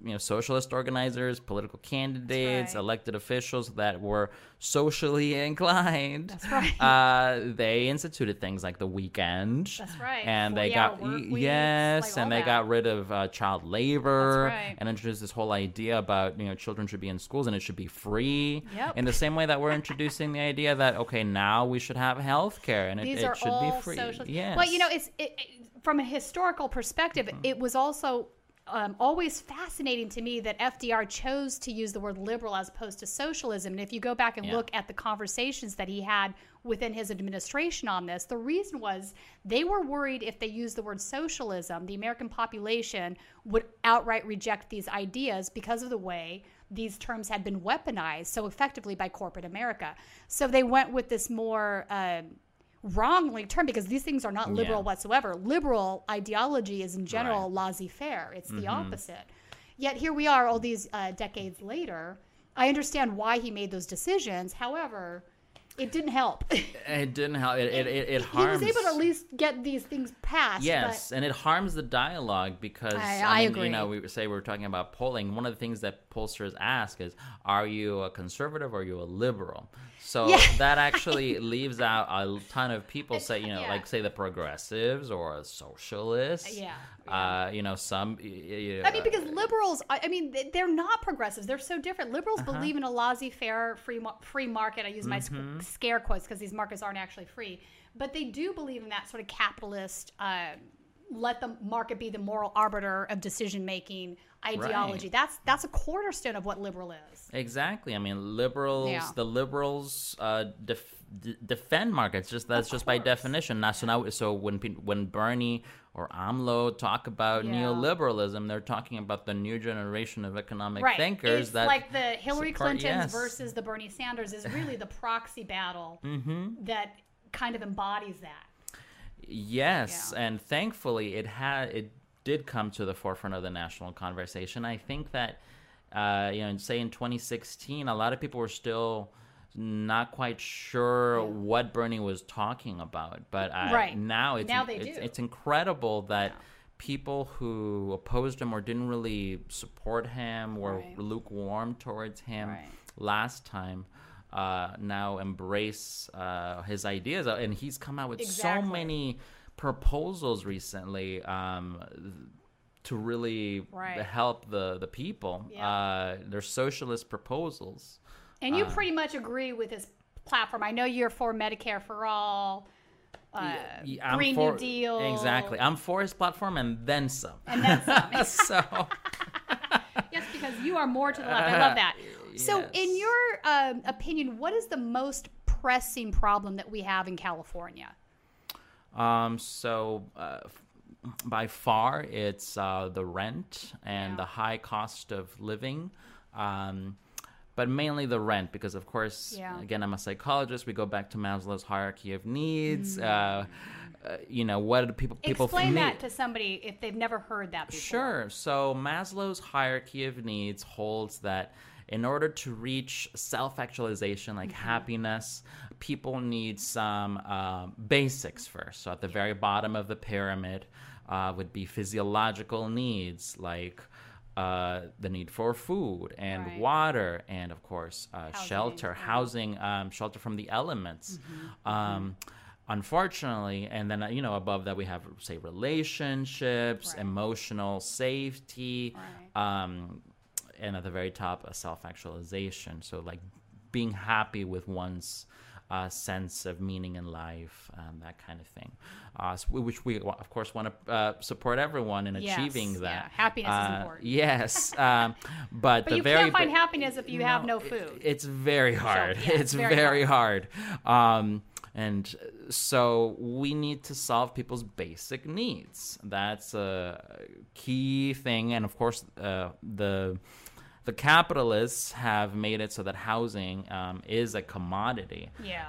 you know socialist organizers, political candidates, right. elected officials that were socially inclined. That's right. Uh, they instituted things like the weekend. That's right. And they got 40-hour work y- weeks, yes, like and they that. got rid of uh, child labor That's right. and introduced this whole idea about you know children should be in schools and it should be free. Yep. In the same way that we're introducing the idea that okay now we should have health care and it, These it are should be free. social. Yes. Well, you know, it's it, it- from a historical perspective. It was also um, always fascinating to me that FDR chose to use the word liberal as opposed to socialism. And if you go back and Yeah. look at the conversations that he had within his administration on this, the reason was they were worried if they used the word socialism, the American population would outright reject these ideas because of the way these terms had been weaponized so effectively by corporate America. So they went with this more. Um, wrongly termed because these things are not liberal Yeah. whatsoever. Liberal ideology is in general Right. Mm-hmm. laissez-faire. It's the opposite. Yet here we are, all these uh, decades later. I understand why he made those decisions. However, it didn't help. it didn't help. It it, it, it he was able to at least get these things passed. Yes, and it harms the dialogue because I- I, I mean, agree. You know, we say we're talking about polling. One of the things that pollsters ask is, "Are you a conservative or are you a liberal?" So Yeah. that actually leaves out a ton of people. Say, you know, yeah. like say the progressives or socialists. Yeah, Uh, you know, some. I mean, because liberals, I mean, they- they're not progressives. They're so different. Liberals Uh-huh. believe in a laissez-faire free free market. I use my Mm-hmm. Scare quotes because these markets aren't actually free, but they do believe in that sort of capitalist. Uh, let the market be the moral arbiter of decision making ideology. Right. That's that's a cornerstone of what liberal is. Exactly. I mean, liberals. Yeah. The liberals uh, def- d- defend markets. Just that's just by definition. Now, so now, so when when Bernie or AMLO talk about Yeah. neoliberalism, they're talking about the new generation of economic Right. thinkers it's that like the Hillary support- Clintons yes. versus the Bernie Sanders is really the proxy battle Mm-hmm. that kind of embodies that. Yes, Yeah. and thankfully it had it did come to the forefront of the national conversation. I think that uh, you know, say in 2016, a lot of people were still not quite sure what Bernie was talking about, but I, Right. now it's Now it's, it's incredible that. People who opposed him or didn't really support him were Right. lukewarm towards him Right. last time uh, now embrace uh, his ideas, and he's come out with so many proposals recently um, to really help the the people. Yeah. Uh, they're socialist proposals. And you pretty much agree with this platform. I know you're for Medicare for all, uh, Yeah, I'm Green for- New Deal. Exactly. I'm for his platform and then some. And then some. so yes, because you are more to the left. I love that. So, in your um, opinion, what is the most pressing problem that we have in California? Um, so uh, by far, it's uh, the rent and Yeah. the high cost of living. Um, but mainly the rent, because of course, Yeah. again, I'm a psychologist. We go back to Maslow's hierarchy of needs. Mm. Uh, uh, you know, what do people people Explain need? that to somebody if they've never heard that before. Sure. So Maslow's hierarchy of needs holds that in order to reach self actualization, like Mm-hmm. happiness, people need some um, basics first. So at the very bottom of the pyramid uh, would be physiological needs like. Uh, the need for food and Right. water, and of course, uh, Housing, shelter. Mm-hmm. housing, um, shelter from the elements. Um, unfortunately, and then you know above that we have say relationships, Right. emotional safety, Right. um, and at the very top, a self-actualization. So like being happy with one's uh, sense of meaning in life, um, that kind of thing. Uh, so which we of course want to uh, support everyone in Yes, achieving yeah. that. Happiness is Uh, important. Yes, um, but, But you very can't find ba- happiness if you have no it- food. it's very hard. yeah, it's very very, hard. Um, and so we need to solve people's basic needs. That's a key thing. And of course, uh, the the capitalists have made it so that housing um, is a commodity. Yeah.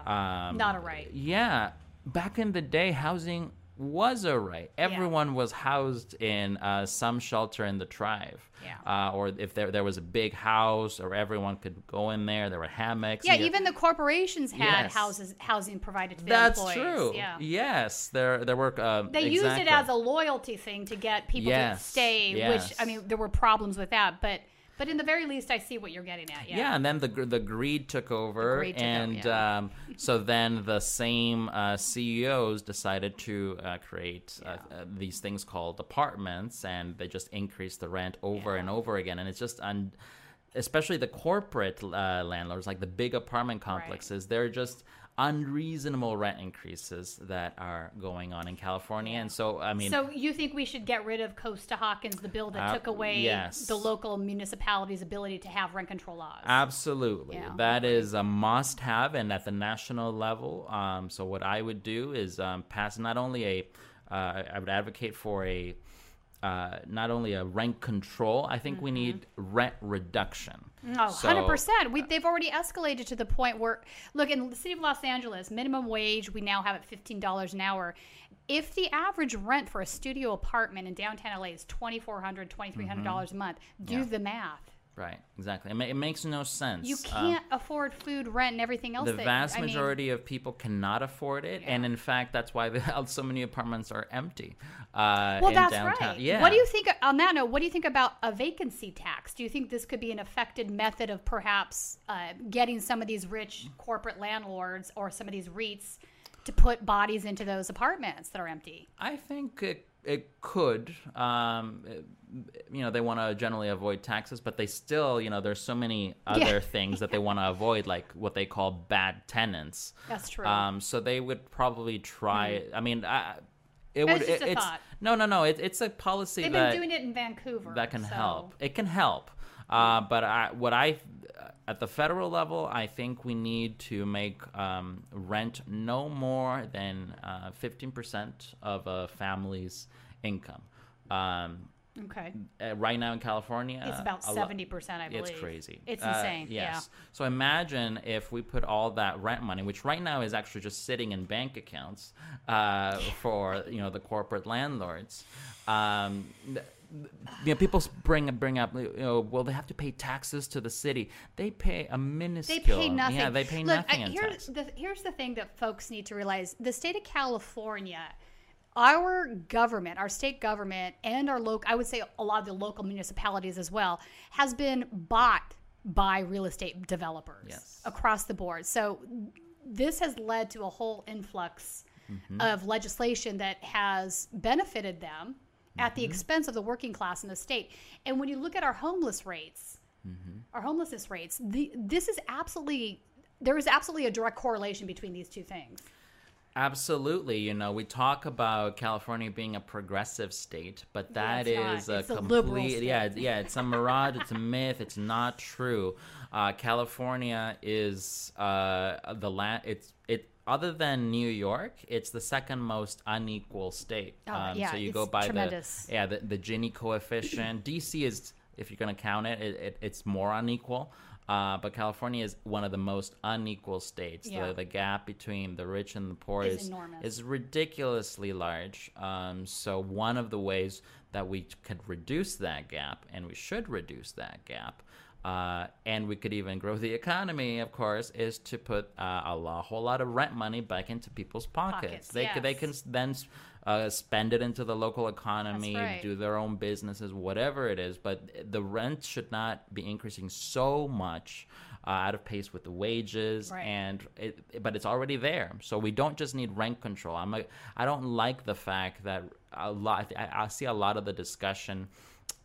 Um, Not a right. Yeah. Back in the day, housing was a right. Everyone was housed in uh, some shelter in the tribe. Yeah. Uh, or if there, there was a big house or everyone could go in there, there were hammocks. Yeah, even the corporations had Yes. houses housing provided to their That's employees. true. Yeah. Yes, there there were. Uh, They used it as a loyalty thing to get people to Yes, stay, which. I mean there were problems with that, but but in the very least I see what you're getting at. Yeah. Yeah, and then the the greed took over, greed took and yeah. um, so then the same uh, CEOs decided to uh, create uh, uh, these things called apartments, and they just increased the rent over and over again, and it's just un- especially the corporate uh, landlords, like the big apartment complexes, they're just unreasonable rent increases that are going on in California, and so I mean, So you think we should get rid of Costa Hawkins, the bill that Uh, took away yes. the local municipalities' ability to have rent control laws? Absolutely. Yeah. That is a must have and at the national level. Um, so, what I would do is um, pass not only a, uh, I would advocate for a, uh, not only a rent control, I think we need rent reduction. Oh, So- 100%. We, they've already escalated to the point where, look, in the city of Los Angeles, minimum wage, we now have at $15 an hour. If the average rent for a studio apartment in downtown LA is $2,400, $2,300 a month, do Mm-hmm. Yeah. the math. Right, exactly. It, ma- it makes no sense. You Um, can't afford food, rent, and everything else. the that, vast I mean, majority of people cannot afford it, and in fact, that's why the, so many apartments are empty. Uh, Well, in that's downtown. right. Yeah. What do you think on that note? What do you think about a vacancy tax? Do you think this could be an effective method of perhaps uh, getting some of these rich corporate landlords or some of these REITs to put bodies into those apartments that are empty? I think it, it could. Um, it- you know, they want to generally avoid taxes, but they still, you know, there's so many other Yeah. things that they want to avoid, like what they call bad tenants. That's true. Um, so they would probably try. I mean, I, it would. It- a it's thought. no, no, no. It, it's a policy They've that been doing it in Vancouver. that can so- help. It can help. Uh, but I, what I, at the federal level, I think we need to make um, rent no more than uh, fifteen percent of a family's income. Um, Okay. uh, right now in California, It's about 70%, I believe. It's crazy. It's Uh, insane. yes. So imagine if we put all that rent money, which right now is actually just sitting in bank accounts uh, for you know the corporate landlords. Um, you know, people bring bring up, you know, well, they have to pay taxes to the city. They pay a minuscule. They pay nothing. Yeah, they pay Look, nothing I- here's the here's the thing that folks need to realize: the state of California, our government, our state government, and our local, I would say a lot of the local municipalities as well, has been bought by real estate developers Yes. across the board. So this has led to a whole influx mm-hmm. of legislation that has benefited them at the expense of the working class in the state. And when you look at our homeless rates, our homelessness rates, the, this is absolutely there is absolutely a direct correlation between these two things. Absolutely. You know, we talk about California being a progressive state, but that not. is a It's a yeah, yeah, it's a mirage, it's a myth, it's not true. Uh, California is uh, the land it's it other than New York, it's the second most unequal state. Um, Oh, yeah, so you it's go by tremendous. the yeah, the, the Gini coefficient. DC is if you're going to count it, it, it, it's more unequal. Uh, but California is one of the most unequal states. Yeah. The, the gap between the rich and the poor Is is is ridiculously large. Um, so one of the ways that we could reduce that gap, and we should reduce that gap, uh, and we could even grow the economy, of course, is to put uh, a whole lot of rent money back into people's pockets. Pockets, they could they can then uh, spend it into the local economy, right. do their own businesses, whatever it is. But the rent should not be increasing so much. Uh, out of pace with the wages Right. and it, but it's already there so we don't just need rent control i'm a, i don't like the fact that a lot i, I see a lot of the discussion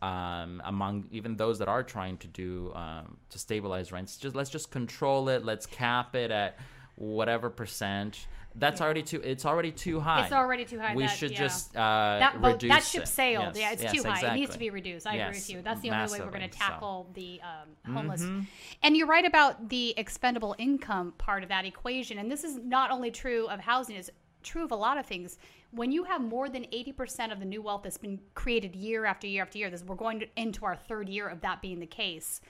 um, among even those that are trying to do um, to stabilize rents just let's just control it let's cap it at whatever percent that's already too it's already too high It's already too high. we That- should yeah. just uh, that boat, reduce that ship it. sailed. Yes, yeah, it's yes, too high. It needs to be reduced. I agree with you. That's the only way we're going to so. Mm-hmm. tackle the um, homeless. And you're right about the expendable income part of that equation. And this is not only true of housing; it's true of a lot of things. When you have more than 80% of the new wealth that's been created year after year after year, this we're going to, into our third year of that being the case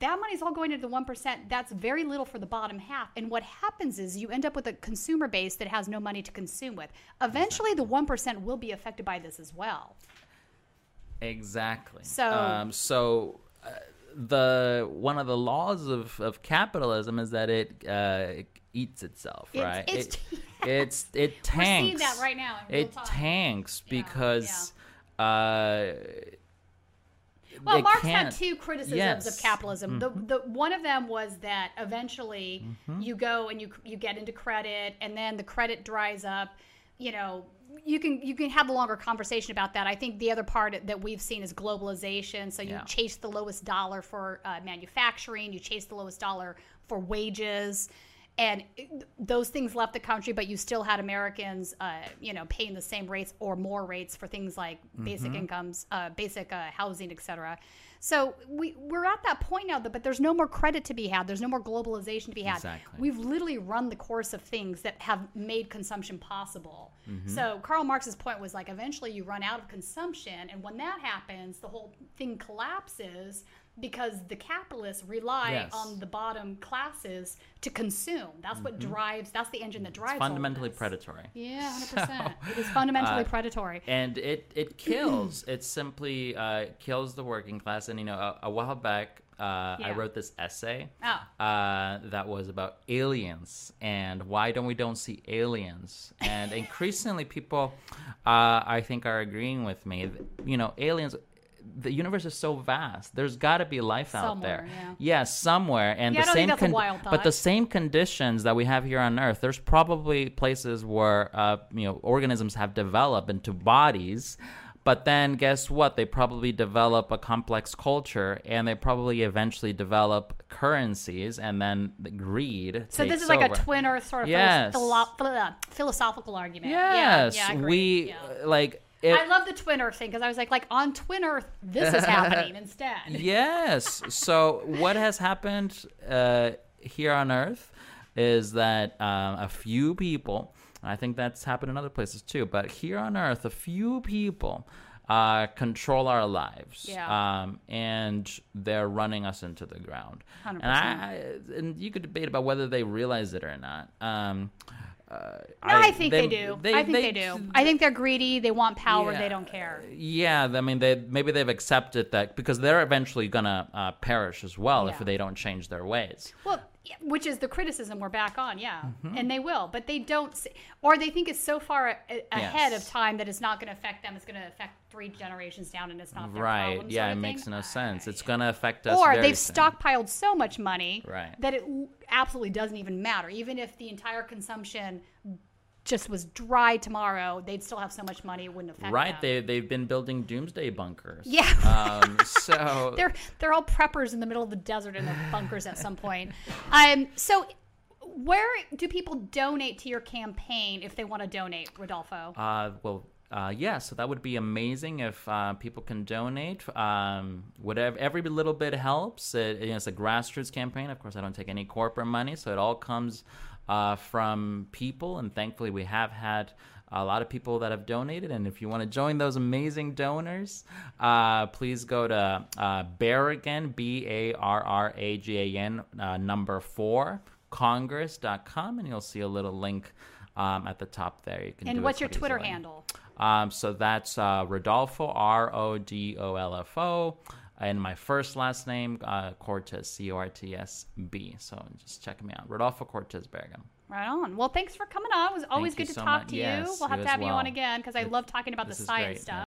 that money's all going into the 1%. That's very little for the bottom half. And what happens is you end up with a consumer base that has no money to consume with. Eventually, the 1% will be affected by this as well. Exactly. So- um, so uh, the one of the laws of, of capitalism is that it, uh, it eats itself, It's- right? it's- it, it's it tanks. We're seeing that right now in real It time. tanks Yeah, because. Uh, Well, Marx had two criticisms Yes. Mm-hmm. of capitalism. The, the one of them was that eventually you go and you you get into credit, and then the credit dries up. You know, you can you can have a longer conversation about that. I think the other part that we've seen is globalization. So you Yeah. chase the lowest dollar for uh, manufacturing, you chase the lowest dollar for wages. And those things left the country, but you still had Americans, uh, you know, paying the same rates or more rates for things like basic Mm-hmm. incomes, uh, basic uh, housing, et cetera. So we we're at that point now, that, but there's no more credit to be had. There's no more globalization to be had. Exactly. We've literally run the course of things that have made consumption possible. Mm-hmm. So Karl Marx's point was like, eventually you run out of consumption, and when that happens, the whole thing collapses because the capitalists rely Yes. on the bottom classes to consume. That's what drives. That's the engine that drives. Mm-hmm. fundamentally predatory. Yeah, hundred percent. It is fundamentally uh, predatory. and it it kills. it simply uh, kills the working class. And you know, a, a while back, uh, I wrote this essay Oh. uh, that was about aliens and why don't we don't see aliens. And increasingly, people, uh, I think, are agreeing with me. That, You know, aliens. The universe is so vast. There's got to be life out there. Somewhere, yeah. somewhere. And Yeah, the same think that's a wild but the same conditions that we have here on Earth, there's probably places where uh, you know organisms have developed into bodies. But then, guess what? They probably develop a complex culture, and they probably eventually develop currencies, and then the greed. So this is like a twin Earth sort of Yes. philo- philo- philosophical argument. Yeah, Yes, yeah, agree. we Yeah. like. It, I love the twin Earth thing because I was like, like on twin Earth, this is happening instead. yes. So what has happened uh, here on Earth is that um, a few people, I think that's happened in other places too, but here on Earth, a few people uh, control our lives. Yeah. Um, and they're running us into the ground. 100%. And I, and you could debate about whether they realize it or not. Um, uh, No, I, think they, do. I think they, do. I think they're greedy. They want power. They don't care. Yeah, I mean, they maybe they've accepted that because they're eventually gonna uh, perish as well if they don't change their ways. Well, yeah, which is the criticism we're back on, yeah, Mm-hmm. and they will, but they don't, see, or they think it's so far a- ahead Yes. of time that it's not going to affect them. It's going to affect three generations down, and it's not their Right? problem, Yeah, it of makes no sense. It's gonna affect us. or they've soon. stockpiled so much money Right. that it absolutely doesn't even matter. Even if the entire consumption just was dry tomorrow, they'd still have so much money it wouldn't affect Right, them. they they've been building doomsday bunkers. Yeah. Um, so they're they're all preppers in the middle of the desert in their bunkers at some point. Um, so where do people donate to your campaign if they want to donate, Rodolfo? Uh, well, uh, yeah, so that would be amazing if uh, people can donate. Um, whatever, every little bit helps. It, you know, it's a grassroots campaign. Of course, I don't take any corporate money, so it all comes uh, from people. And thankfully, we have had a lot of people that have donated. And if you want to join those amazing donors, uh, please go to uh, Barragan, B A R R A G A N, uh, number four, congress.com, and you'll see a little link. Um, at the top there, you can. and what's your Twitter easily. handle? Um, so that's uh, Rodolfo, R O D O L F O, and my first last name, uh, Cortes, C O R T S B. So just check me out, Rodolfo Cortes Barragan. Right on. Well, thanks for coming on. It was always Thank good to so talk much. to you. We'll have you to have you on again because I love talking about this the science great. stuff.